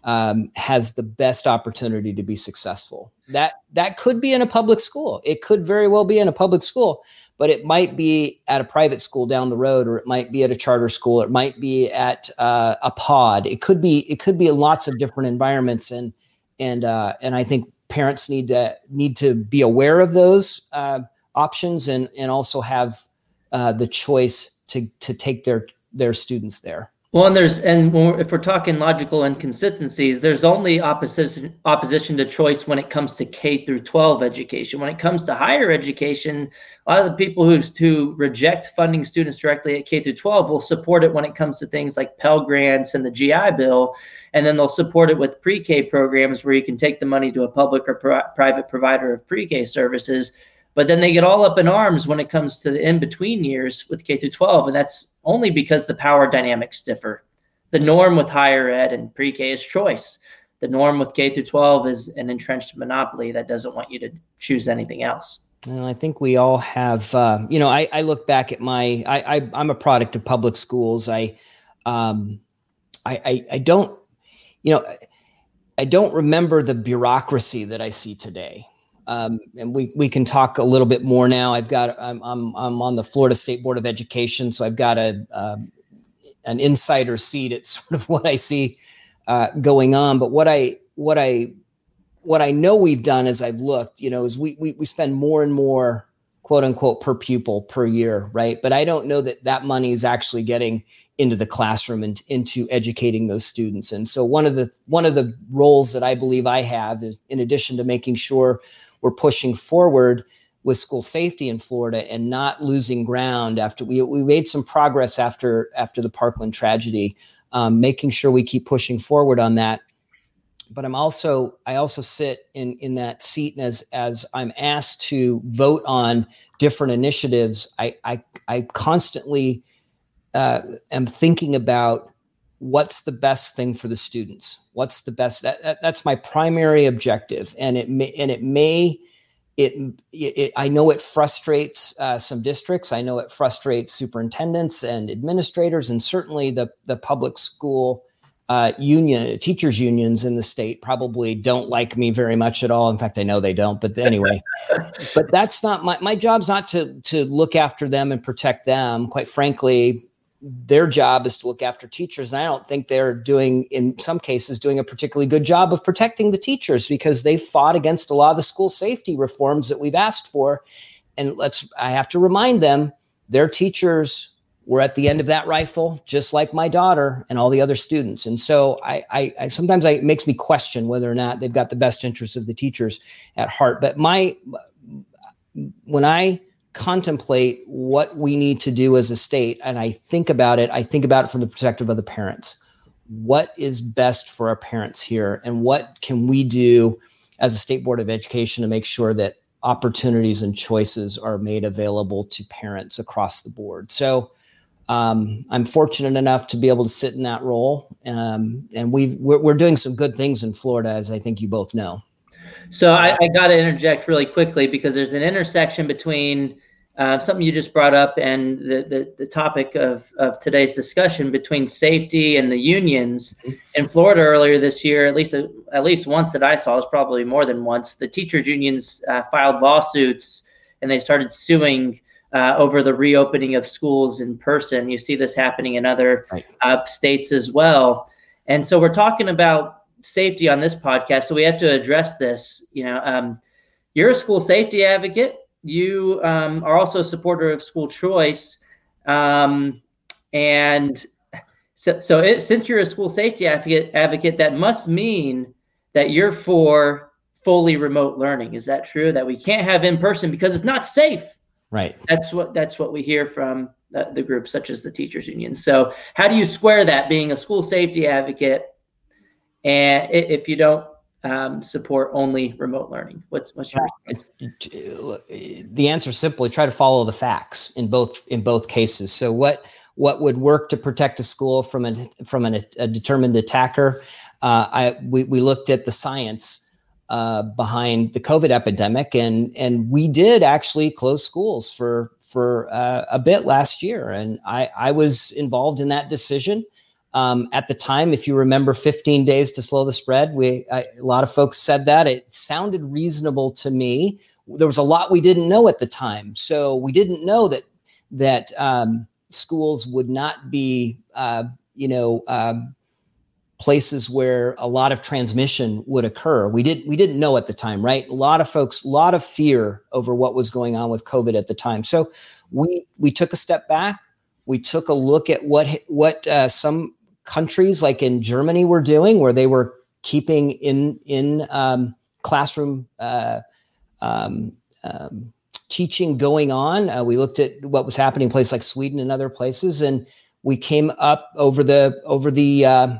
um, has the best opportunity to be successful. That that could be in a public school. It could very well be in a public school but it might be at a private school down the road or it might be at a charter school it might be at uh, a pod. It could be it could be lots of different environments. And and uh, and i think parents need to need to be aware of those uh, options and and also have uh, the choice to to take their their students there. Well, and there's and if we're talking logical inconsistencies, there's only opposition opposition to choice when it comes to K through 12 education. When it comes to higher education, a lot of the people who who reject funding students directly at K through 12 will support it when it comes to things like Pell grants and the GI Bill, and then they'll support it with pre-K programs where you can take the money to a public or private provider of pre-K services but then they get all up in arms when it comes to the in between years with K through 12, and that's only because the power dynamics differ. The norm with higher ed and pre-K is choice. The norm with K through 12 is an entrenched monopoly that doesn't want you to choose anything else. And I think we all have. Uh, you know, I, I, look back at my. I, I am a product of public schools. I, um, I, I, I don't. You know, I don't remember the bureaucracy that I see today. Um, and we we can talk a little bit more now. I've got I'm I'm I'm on the Florida State Board of Education, so I've got a um, an insider seat at *laughs* sort of what I see uh, going on. But what I what I what I know we've done as I've looked, you know, is we, we we spend more and more quote unquote per pupil per year, right? But I don't know that that money is actually getting into the classroom and into educating those students. And so one of the one of the roles that I believe I have is in addition to making sure we're pushing forward with school safety in Florida and not losing ground after we, we made some progress after after the Parkland tragedy, um, making sure we keep pushing forward on that. But I'm also I also sit in in that seat and as as I'm asked to vote on different initiatives. I I, I constantly uh, am thinking about what's the best thing for the students? What's the best that, that, that's my primary objective. And it may and it may it, it i know it frustrates uh, some districts. I know it frustrates superintendents and administrators and certainly the the public school uh, union teachers unions in the state probably don't like me very much at all. In fact i know they don't but anyway. *laughs* But that's not my my job's not to to look after them and protect them. Quite frankly their job is to look after teachers and i don't think they're doing in some cases doing a particularly good job of protecting the teachers because they fought against a lot of the school safety reforms that we've asked for. And let's i have to remind them their teachers were at the end of that rifle just like my daughter and all the other students. And so i, I, I sometimes I, it makes me question whether or not they've got the best interests of the teachers at heart. But my when i contemplate what we need to do as a state and I think about it, I think about it from the perspective of the parents. What is best for our parents here? And what can we do as a state board of education to make sure that opportunities and choices are made available to parents across the board? So um, I'm fortunate enough to be able to sit in that role. Um, and we've, we're, we're doing some good things in Florida, as I think you both know. So I, I got to interject really quickly because there's an intersection between uh, something you just brought up and the, the, the, topic of, of today's discussion between safety and the unions mm-hmm. in Florida earlier this year, at least at least once that I saw, is probably more than once. The teachers unions uh, filed lawsuits and they started suing uh, over the reopening of schools in person. You see this happening in other right. Uh, states as well. And so we're talking about safety on this podcast, so we have to address this. You know, um, you're a school safety advocate. You um, are also a supporter of school choice, um, and so, so it, since you're a school safety advocate, advocate, that must mean that you're for fully remote learning. Is that true? That we can't have in person because it's not safe. Right. That's what that's what we hear from the, the groups such as the teachers union. So how do you square that being a school safety advocate and if you don't um, support only remote learning, what's what's your the answer? Is simply try to follow the facts in both in both cases. So what what would work to protect a school from a from an, a determined attacker? Uh, I we we looked at the science. Uh, behind the COVID epidemic, and and we did actually close schools for for uh, a bit last year, and I I was involved in that decision. Um, at the time, if you remember 15 days to slow the spread, we I, a lot of folks said that. It sounded reasonable to me. There was a lot we didn't know at the time, so we didn't know that that um, schools would not be, uh, you know, um, places where a lot of transmission would occur. We didn't we didn't know at the time, right? A lot of folks, a lot of fear over what was going on with COVID at the time. So we we took a step back. We took a look at what what uh, some countries like in Germany were doing, where they were keeping in in um, classroom uh, um, um, teaching going on. Uh, we looked at what was happening in places like Sweden and other places, and we came up over the over the uh,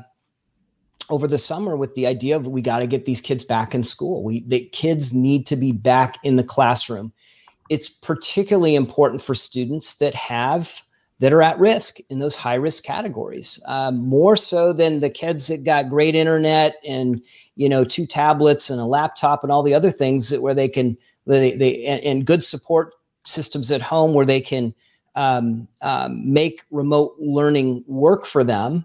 over the summer with the idea of we got to get these kids back in school. We the kids need to be back in the classroom. it's particularly important for students that have that are at risk in those high risk categories um, more so than the kids that got great internet and you know two tablets and a laptop and all the other things that where they can they, they and, and good support systems at home where they can um, um, make remote learning work for them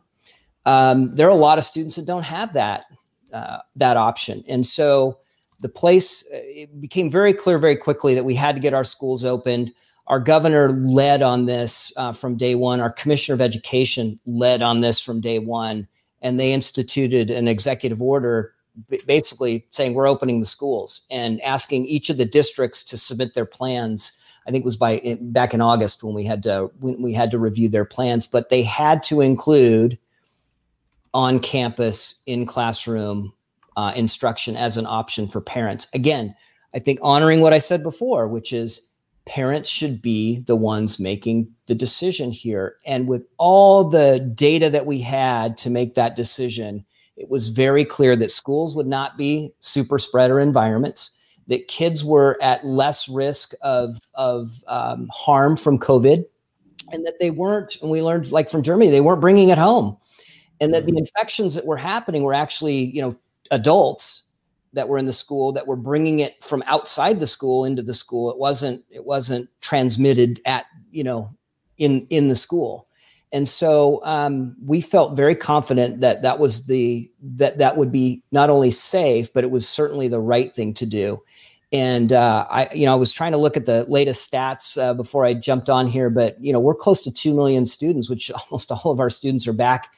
um, there are a lot of students that don't have that uh, that option. And so the place uh, it became very clear very quickly that we had to get our schools opened our governor led on this uh, from day one. Our commissioner of education led on this from day one, and they instituted an executive order basically saying we're opening the schools and asking each of the districts to submit their plans. I think it was by back in August when we had to when we had to review their plans, but they had to include on campus in classroom uh, instruction as an option for parents. Again, I think honoring what I said before, which is parents should be the ones making the decision here. And with all the data that we had to make that decision, it was very clear that schools would not be super spreader environments, that kids were at less risk of, of um, harm from COVID, and that they weren't, and we learned like from Germany, they weren't bringing it home. And that the mm-hmm. infections that were happening were actually, you know, adults that were in the school that were bringing it from outside the school into the school. It wasn't it wasn't transmitted at you know in in the school. And so um, we felt very confident that that was the that that would be not only safe but it was certainly the right thing to do. And uh, i you know i was trying to look at the latest stats uh, before i jumped on here but you know we're close to 2 million students which *laughs* almost all of our students are back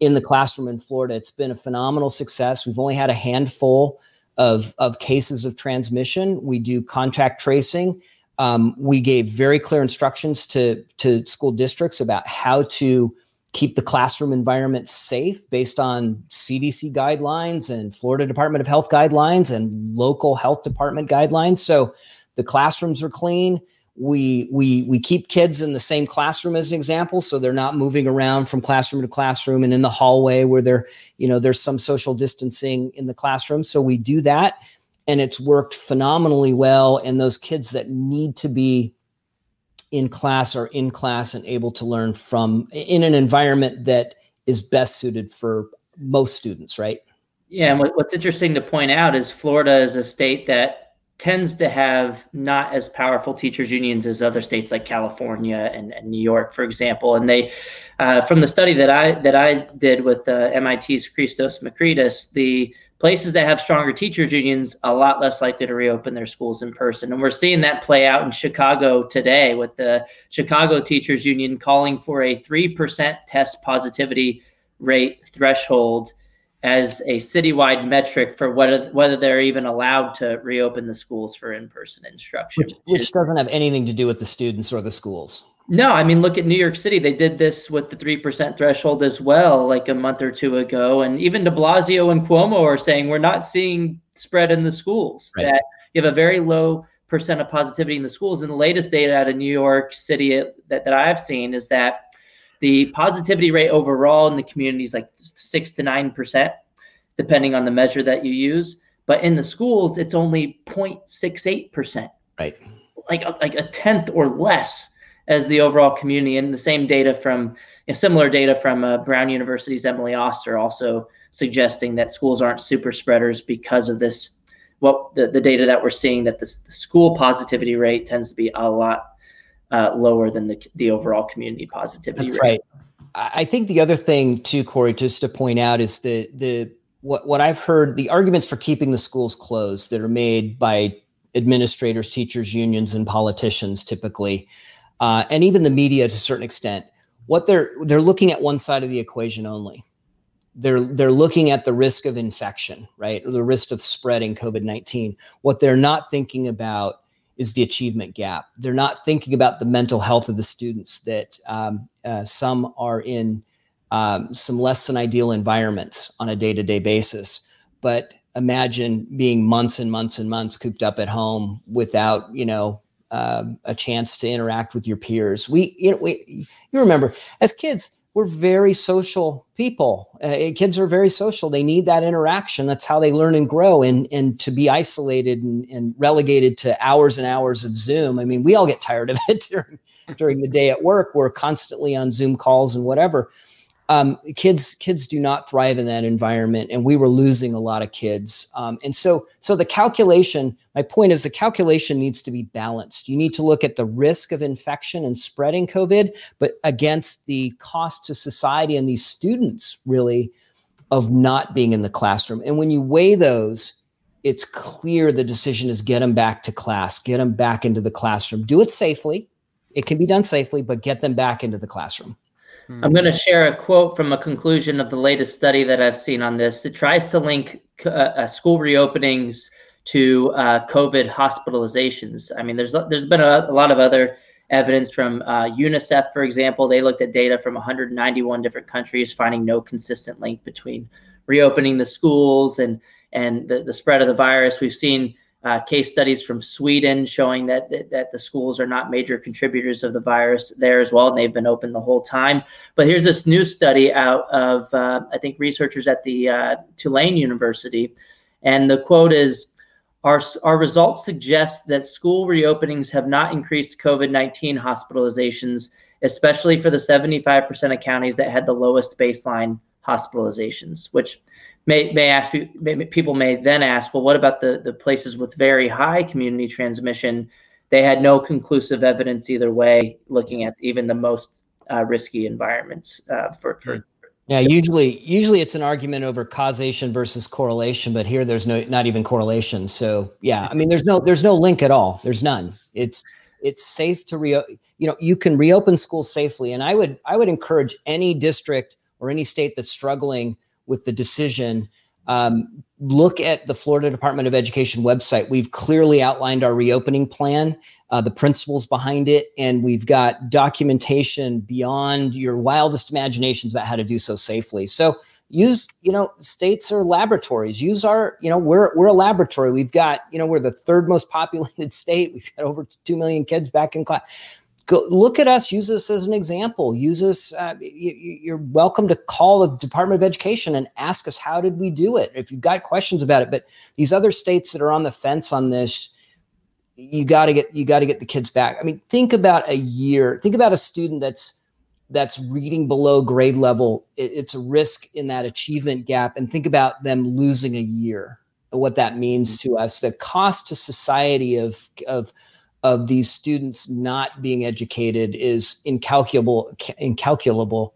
in the classroom in florida. It's been a phenomenal success. We've only had a handful of, of cases of transmission. We do contact tracing. Um, we gave very clear instructions to, to school districts about how to keep the classroom environment safe based on CDC guidelines and Florida Department of Health guidelines and local health department guidelines. So the classrooms are clean we we we keep kids in the same classroom as an example so they're not moving around from classroom to classroom and in the hallway where they're you know there's some social distancing in the classroom. So we do that and it's worked phenomenally well and those kids that need to be in class are in class and able to learn from in an environment that is best suited for most students right? Yeah and what's interesting to point out is florida is a state that tends to have not as powerful teachers unions as other states like California and, and New York, for example. And they, uh, from the study that I that I did with uh, MIT's Christos Makridis, the places that have stronger teachers unions a lot less likely to reopen their schools in person. And we're seeing that play out in Chicago today with the Chicago Teachers Union calling for a three percent test positivity rate threshold as a citywide metric for whether whether they're even allowed to reopen the schools for in-person instruction which, which is, doesn't have anything to do with the students or the schools. No i mean look at new york city. They did this with the 3% threshold as well like a month or two ago. And even de blasio and cuomo are saying we're not seeing spread in the schools right. that you have a very low percent of positivity in the schools. And the latest data out of new york city that, that i've seen is that the positivity rate overall in the community is like six to nine percent, depending on the measure that you use. But in the schools, it's only 0.68 percent. Right. Like a, like a tenth or less as the overall community. And the same data from similar data from uh, Brown University's Emily Oster also suggesting that schools aren't super spreaders because of this. What the, the data that we're seeing that the, the school positivity rate tends to be a lot uh, lower than the, the overall community positivity That's rate. Right. I think the other thing too, Corey, just to point out is the the what what I've heard the arguments for keeping the schools closed that are made by administrators, teachers, unions, and politicians typically, uh, and even the media to a certain extent. What they're they're looking at one side of the equation only. They're they're looking at the risk of infection, right, or the risk of spreading COVID nineteen. What they're not thinking about is the achievement gap. They're not thinking about the mental health of the students, that um, uh, some are in um, some less than ideal environments on a day to day basis. But imagine being months and months and months cooped up at home without, you know, um, a chance to interact with your peers. We, you know, we, you remember as kids, we're very social people. Uh, kids are very social. They need that interaction. That's how they learn and grow. And and to be isolated and, and relegated to hours and hours of Zoom. I mean, we all get tired of *laughs* it during during the day at work. We're constantly on Zoom calls and whatever um, kids kids do not thrive in that environment and we were losing a lot of kids. Um, and so so the calculation my point is the calculation needs to be balanced. You need to look at the risk of infection and spreading covid but against the cost to society and these students really of not being in the classroom. And when you weigh those it's clear the decision is get them back to class get them back into the classroom. Do it safely. It can be done safely but get them back into the classroom. I'm going to share a quote from a conclusion of the latest study that I've seen on this. It tries to link uh, uh, school reopenings to uh, COVID hospitalizations. I mean, there's there's been a, a lot of other evidence from uh, UNICEF, for example. They looked at data from 191 different countries, finding no consistent link between reopening the schools and and the, the spread of the virus. We've seen uh, case studies from Sweden showing that, that, that the schools are not major contributors of the virus there as well, and they've been open the whole time. But here's this new study out of uh, I think researchers at the uh, Tulane University, and the quote is. Our, our results suggest that school reopenings have not increased COVID 19 hospitalizations, especially for the 75% of counties that had the lowest baseline hospitalizations, which may may ask may, people may then ask, well, what about the the places with very high community transmission? They had no conclusive evidence either way, looking at even the most uh, risky environments uh, for for. Hmm. Yeah, usually usually it's an argument over causation versus correlation, but here there's no not even correlation. So yeah, I mean there's no there's no link at all. There's none. It's it's safe to re you know you can reopen schools safely, and I would I would encourage any district or any state that's struggling with the decision. Um, look at the Florida Department of Education website. We've clearly outlined our reopening plan, uh, the principles behind it, and we've got documentation beyond your wildest imaginations about how to do so safely. So use, you know, states are laboratories. Use our, you know, we're we're a laboratory. We've got, you know, we're the third most populated *laughs* state. We've got over two million kids back in class go look at us use us as an example. Use us uh, you, are welcome to call the department of education and ask us how did we do it? If you've got questions about it but these other states that are on the fence on this you got to get you got to get the kids back. I mean think about a year think about a student that's that's reading below grade level. It, it's a risk in that achievement gap and think about them losing a year what that means to us. The cost to society of of of these students not being educated is incalculable incalculable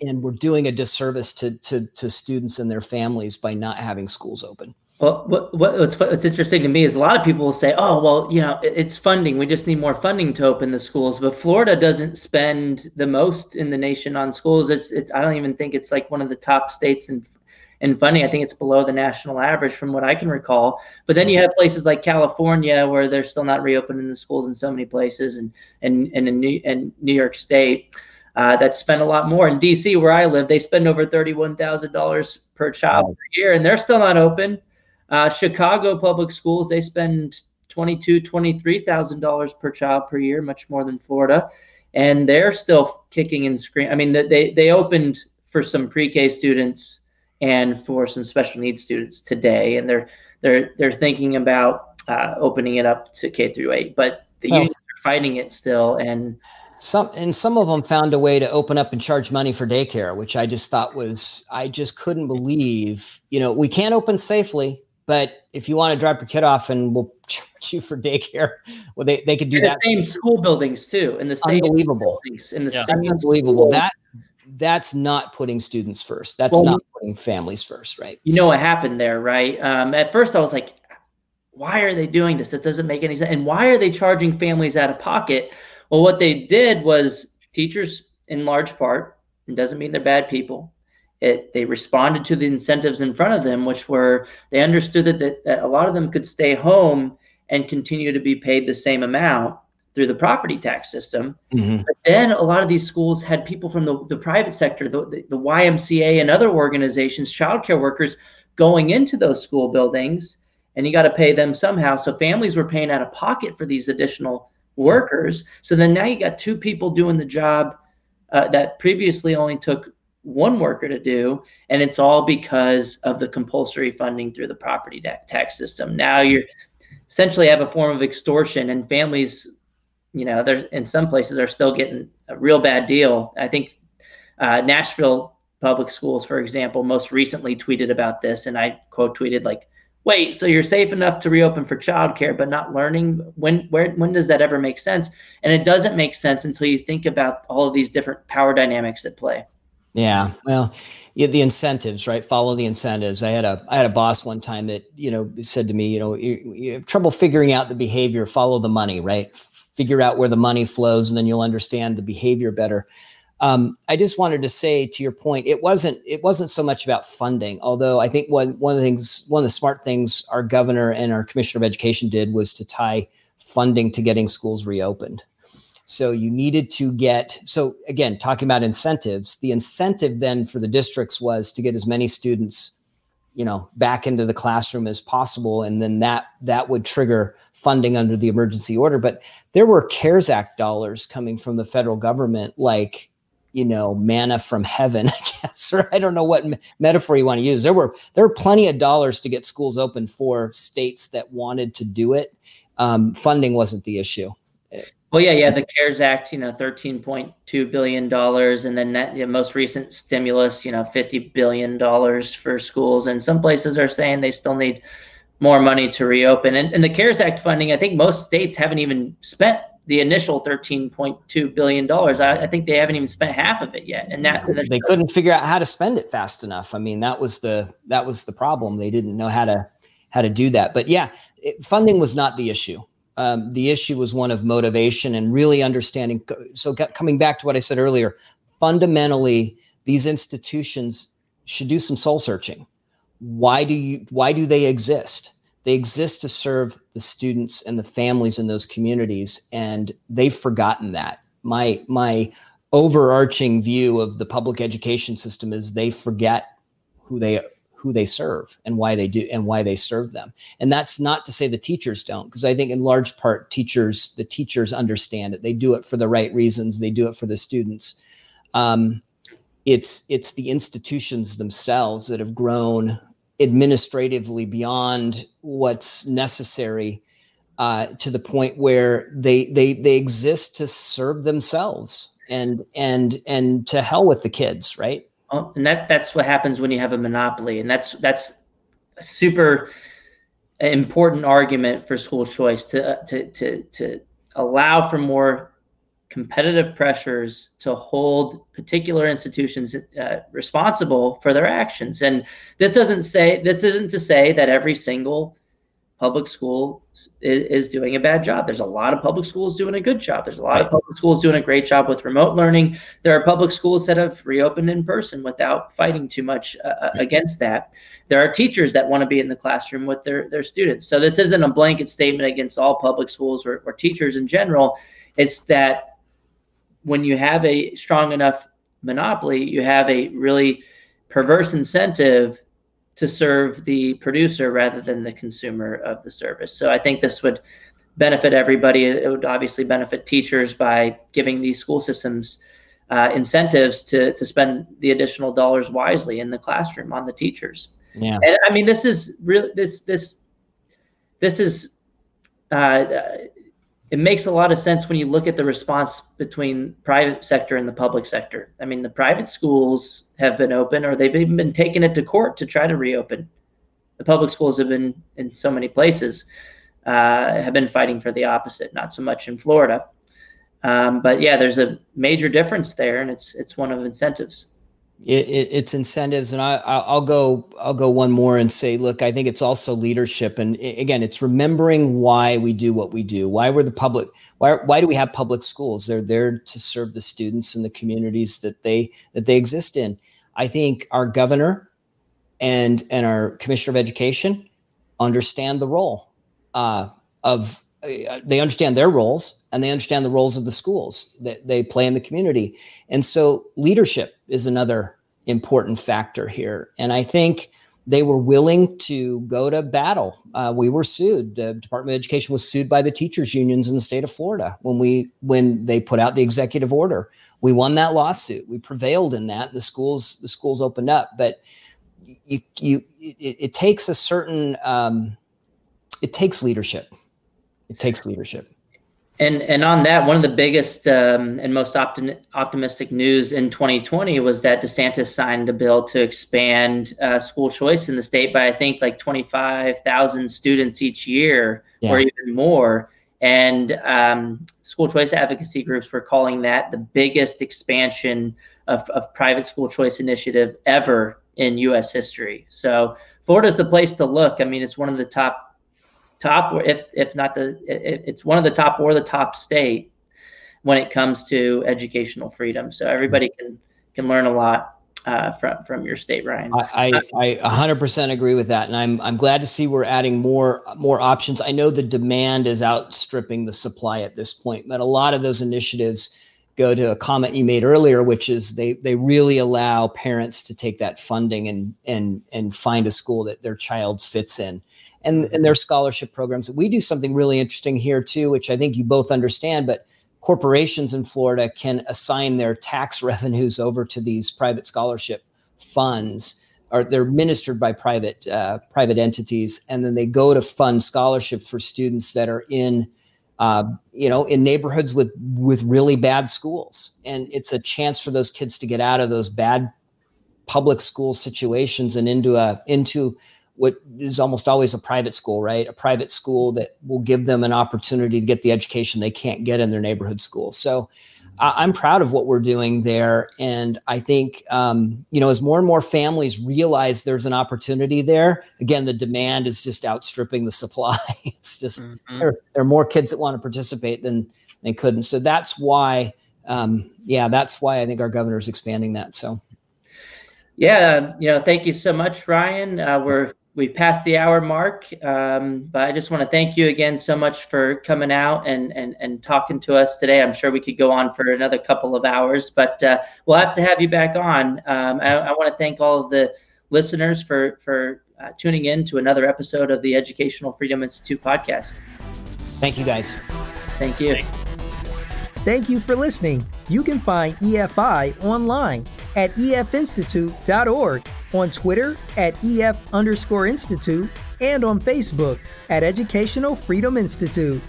and we're doing a disservice to, to, to students and their families by not having schools open well, what, what's, what's interesting to me is a lot of people will say, "Oh, well, you know, it's funding. We just need more funding to open the schools." But Florida doesn't spend the most in the nation on schools. It's, it's. I don't even think it's like one of the top states in and funding. I think it's below the national average from what I can recall. But then you have places like California where they're still not reopening the schools in so many places, and and and in New, and New York State uh, that spend a lot more. In DC, where I live, they spend over thirty-one thousand dollars per child wow. per year, and they're still not open. Uh, Chicago public schools they spend twenty-two, twenty-three thousand dollars per child per year, much more than Florida, and they're still kicking and screaming. I mean, they they opened for some pre-K students and for some special needs students today, and they're they're they're thinking about uh, opening it up to K through eight, but the unions are fighting it still, and some and some of them found a way to open up and charge money for daycare, which I just thought was I just couldn't believe. You know, we can't open safely, but if you want to drop your kid off and we'll *laughs* charge you for daycare, well, they, they could do in that. same school buildings too, in the same unbelievable. In the yeah. same unbelievable. That that's not putting students first. That's well, not putting families first, right? You know what happened there, right? Um, at first, I was like, why are they doing this? It doesn't make any sense. And why are they charging families out of pocket? Well, what they did was teachers, in large part, it doesn't mean they're bad people. It, they responded to the incentives in front of them, which were they understood that, that, that a lot of them could stay home and continue to be paid the same amount through the property tax system. Mm-hmm. But then a lot of these schools had people from the, the private sector, the, the, the YMCA and other organizations, childcare workers going into those school buildings, and you got to pay them somehow. So families were paying out of pocket for these additional workers. So then now you got two people doing the job uh, that previously only took one worker to do, and it's all because of the compulsory funding through the property tax system. Now you're essentially have a form of extortion, and families, you know, there's in some places are still getting a real bad deal. I think uh, Nashville public schools, for example, most recently tweeted about this, and I quote tweeted like, "Wait, so you're safe enough to reopen for childcare, but not learning? When where when does that ever make sense?" And it doesn't make sense until you think about all of these different power dynamics at play. Yeah, well, the incentives, right? Follow the incentives. I had a I had a boss one time that you know said to me, you know, you, you have trouble figuring out the behavior. Follow the money, right? Figure out where the money flows, and then you'll understand the behavior better. Um, I just wanted to say to your point, it wasn't it wasn't so much about funding. Although I think one one of the things, one of the smart things our governor and our commissioner of education did was to tie funding to getting schools reopened. So you needed to get, so again, talking about incentives, the incentive then for the districts was to get as many students, you know, back into the classroom as possible. And then that, that would trigger funding under the emergency order. But there were CARES Act dollars coming from the federal government, like, you know, manna from heaven, *laughs* I guess, or I don't know what me- metaphor you want to use. There were, there were plenty of dollars to get schools open for states that wanted to do it. Um, funding wasn't the issue. Well, yeah, yeah, the CARES Act, you know, thirteen point two billion dollars, and then that, the most recent stimulus, you know, fifty billion dollars for schools, and some places are saying they still need more money to reopen. And, and the CARES Act funding, I think most states haven't even spent the initial thirteen point two billion dollars. I, I, think they haven't even spent half of it yet, and that they couldn't figure out how to spend it fast enough. I mean, that was the that was the problem. They didn't know how to how to do that. But yeah, it, funding was not the issue um, the issue was one of motivation and really understanding. So, coming back to what I said earlier, fundamentally, these institutions should do some soul searching. Why do you? Why do they exist? They exist to serve the students and the families in those communities, and they've forgotten that. My my overarching view of the public education system is they forget who they who they serve and why they do and why they serve them. And that's not to say the teachers don't, because I think in large part teachers, the teachers understand it. They do it for the right reasons. They do it for the students. Um, it's it's the institutions themselves that have grown administratively beyond what's necessary uh, to the point where they they they exist to serve themselves and and and to hell with the kids, right? Oh, and that that's what happens when you have a monopoly, and that's that's a super important argument for school choice to to to to allow for more competitive pressures to hold particular institutions uh, responsible for their actions. And this doesn't say this isn't to say that every single public school is, is, doing a bad job. There's a lot of public schools doing a good job. There's a lot of public schools doing a great job with remote learning. There are public schools that have reopened in person without fighting too much uh, uh against that. There are teachers that want to be in the classroom with their, their students. So this isn't a blanket statement against all public schools or, or teachers in general. It's that when you have a strong enough monopoly, you have a really perverse incentive to serve the producer rather than the consumer of the service. So I think this would benefit everybody. It would obviously benefit teachers by giving these school systems uh, incentives to to spend the additional dollars wisely in the classroom on the teachers. Yeah, and I mean this is really this this this is uh, it makes a lot of sense when you look at the response between private sector and the public sector. I mean, the private schools have been open, or they've even been taking it to court to try to reopen. The public schools have been in so many places uh, have been fighting for the opposite. Not so much in Florida, um, but yeah, there's a major difference there, and it's it's one of incentives it, it, it's incentives and I, will go i'll go one more and say look i think it's also leadership and again it's remembering why we do what we do why we're the public why, why do we have public schools? They're there to serve the students and the communities that they that they exist in. I think our governor and and our commissioner of education understand the role uh, of they understand their roles and they understand the roles of the schools that they play in the community. And so leadership is another important factor here. And I think they were willing to go to battle. Uh, we were sued. The Department of Education was sued by the teachers unions in the state of Florida when we when they put out the executive order. We won that lawsuit. We prevailed in that. The schools the schools opened up, but you you it, it takes a certain um, it takes leadership. It takes leadership. And and on that, one of the biggest um, and most optim- optimistic news in 2020 was that DeSantis signed a bill to expand uh, school choice in the state by I think like 25,000 students each year yeah. or even more. And um, school choice advocacy groups were calling that the biggest expansion of, of private school choice initiative ever in U.S. history. So Florida's the place to look. I mean, it's one of the top top, if if not the, it, it's one of the top or the top state when it comes to educational freedom. So everybody can can learn a lot uh, from from your state, Ryan. I, I, I 100% agree with that, and I'm I'm glad to see we're adding more more options. I know the demand is outstripping the supply at this point, but a lot of those initiatives go to a comment you made earlier, which is they they really allow parents to take that funding and and and find a school that their child fits in and, and their scholarship programs. We do something really interesting here too, which I think you both understand, but corporations in Florida can assign their tax *laughs* revenues over to these private scholarship funds or they're ministered by private uh, private entities and then they go to fund scholarships for students that are in uh, you know in neighborhoods with with really bad schools and it's a chance for those kids to get out of those bad public school situations and into a into what is almost always a private school, right? A private school that will give them an opportunity to get the education they can't get in their neighborhood school. So I, am proud of what we're doing there. And I think, um, you know, as more and more families realize there's an opportunity there, again, the demand is just outstripping the supply. *laughs* it's just, mm-hmm. there, there, are more kids that want to participate than they couldn't. So that's why, um, yeah, that's why I think our governor is expanding that. So. Yeah, you know, thank you so much, Ryan. Uh, we're we've passed the hour mark, um, but I just want to thank you again so much for coming out and, and, and talking to us today. I'm sure we could go on for another couple of hours, but uh, we'll have to have you back on. Um, I, I want to thank all of the listeners for, for uh, tuning in to another episode of the Educational Freedom Institute podcast. Thank you, guys. Thank you. Thank you for listening. You can find EFI online at efinstitute.org on Twitter at EF underscore Institute, and on Facebook at Educational Freedom Institute.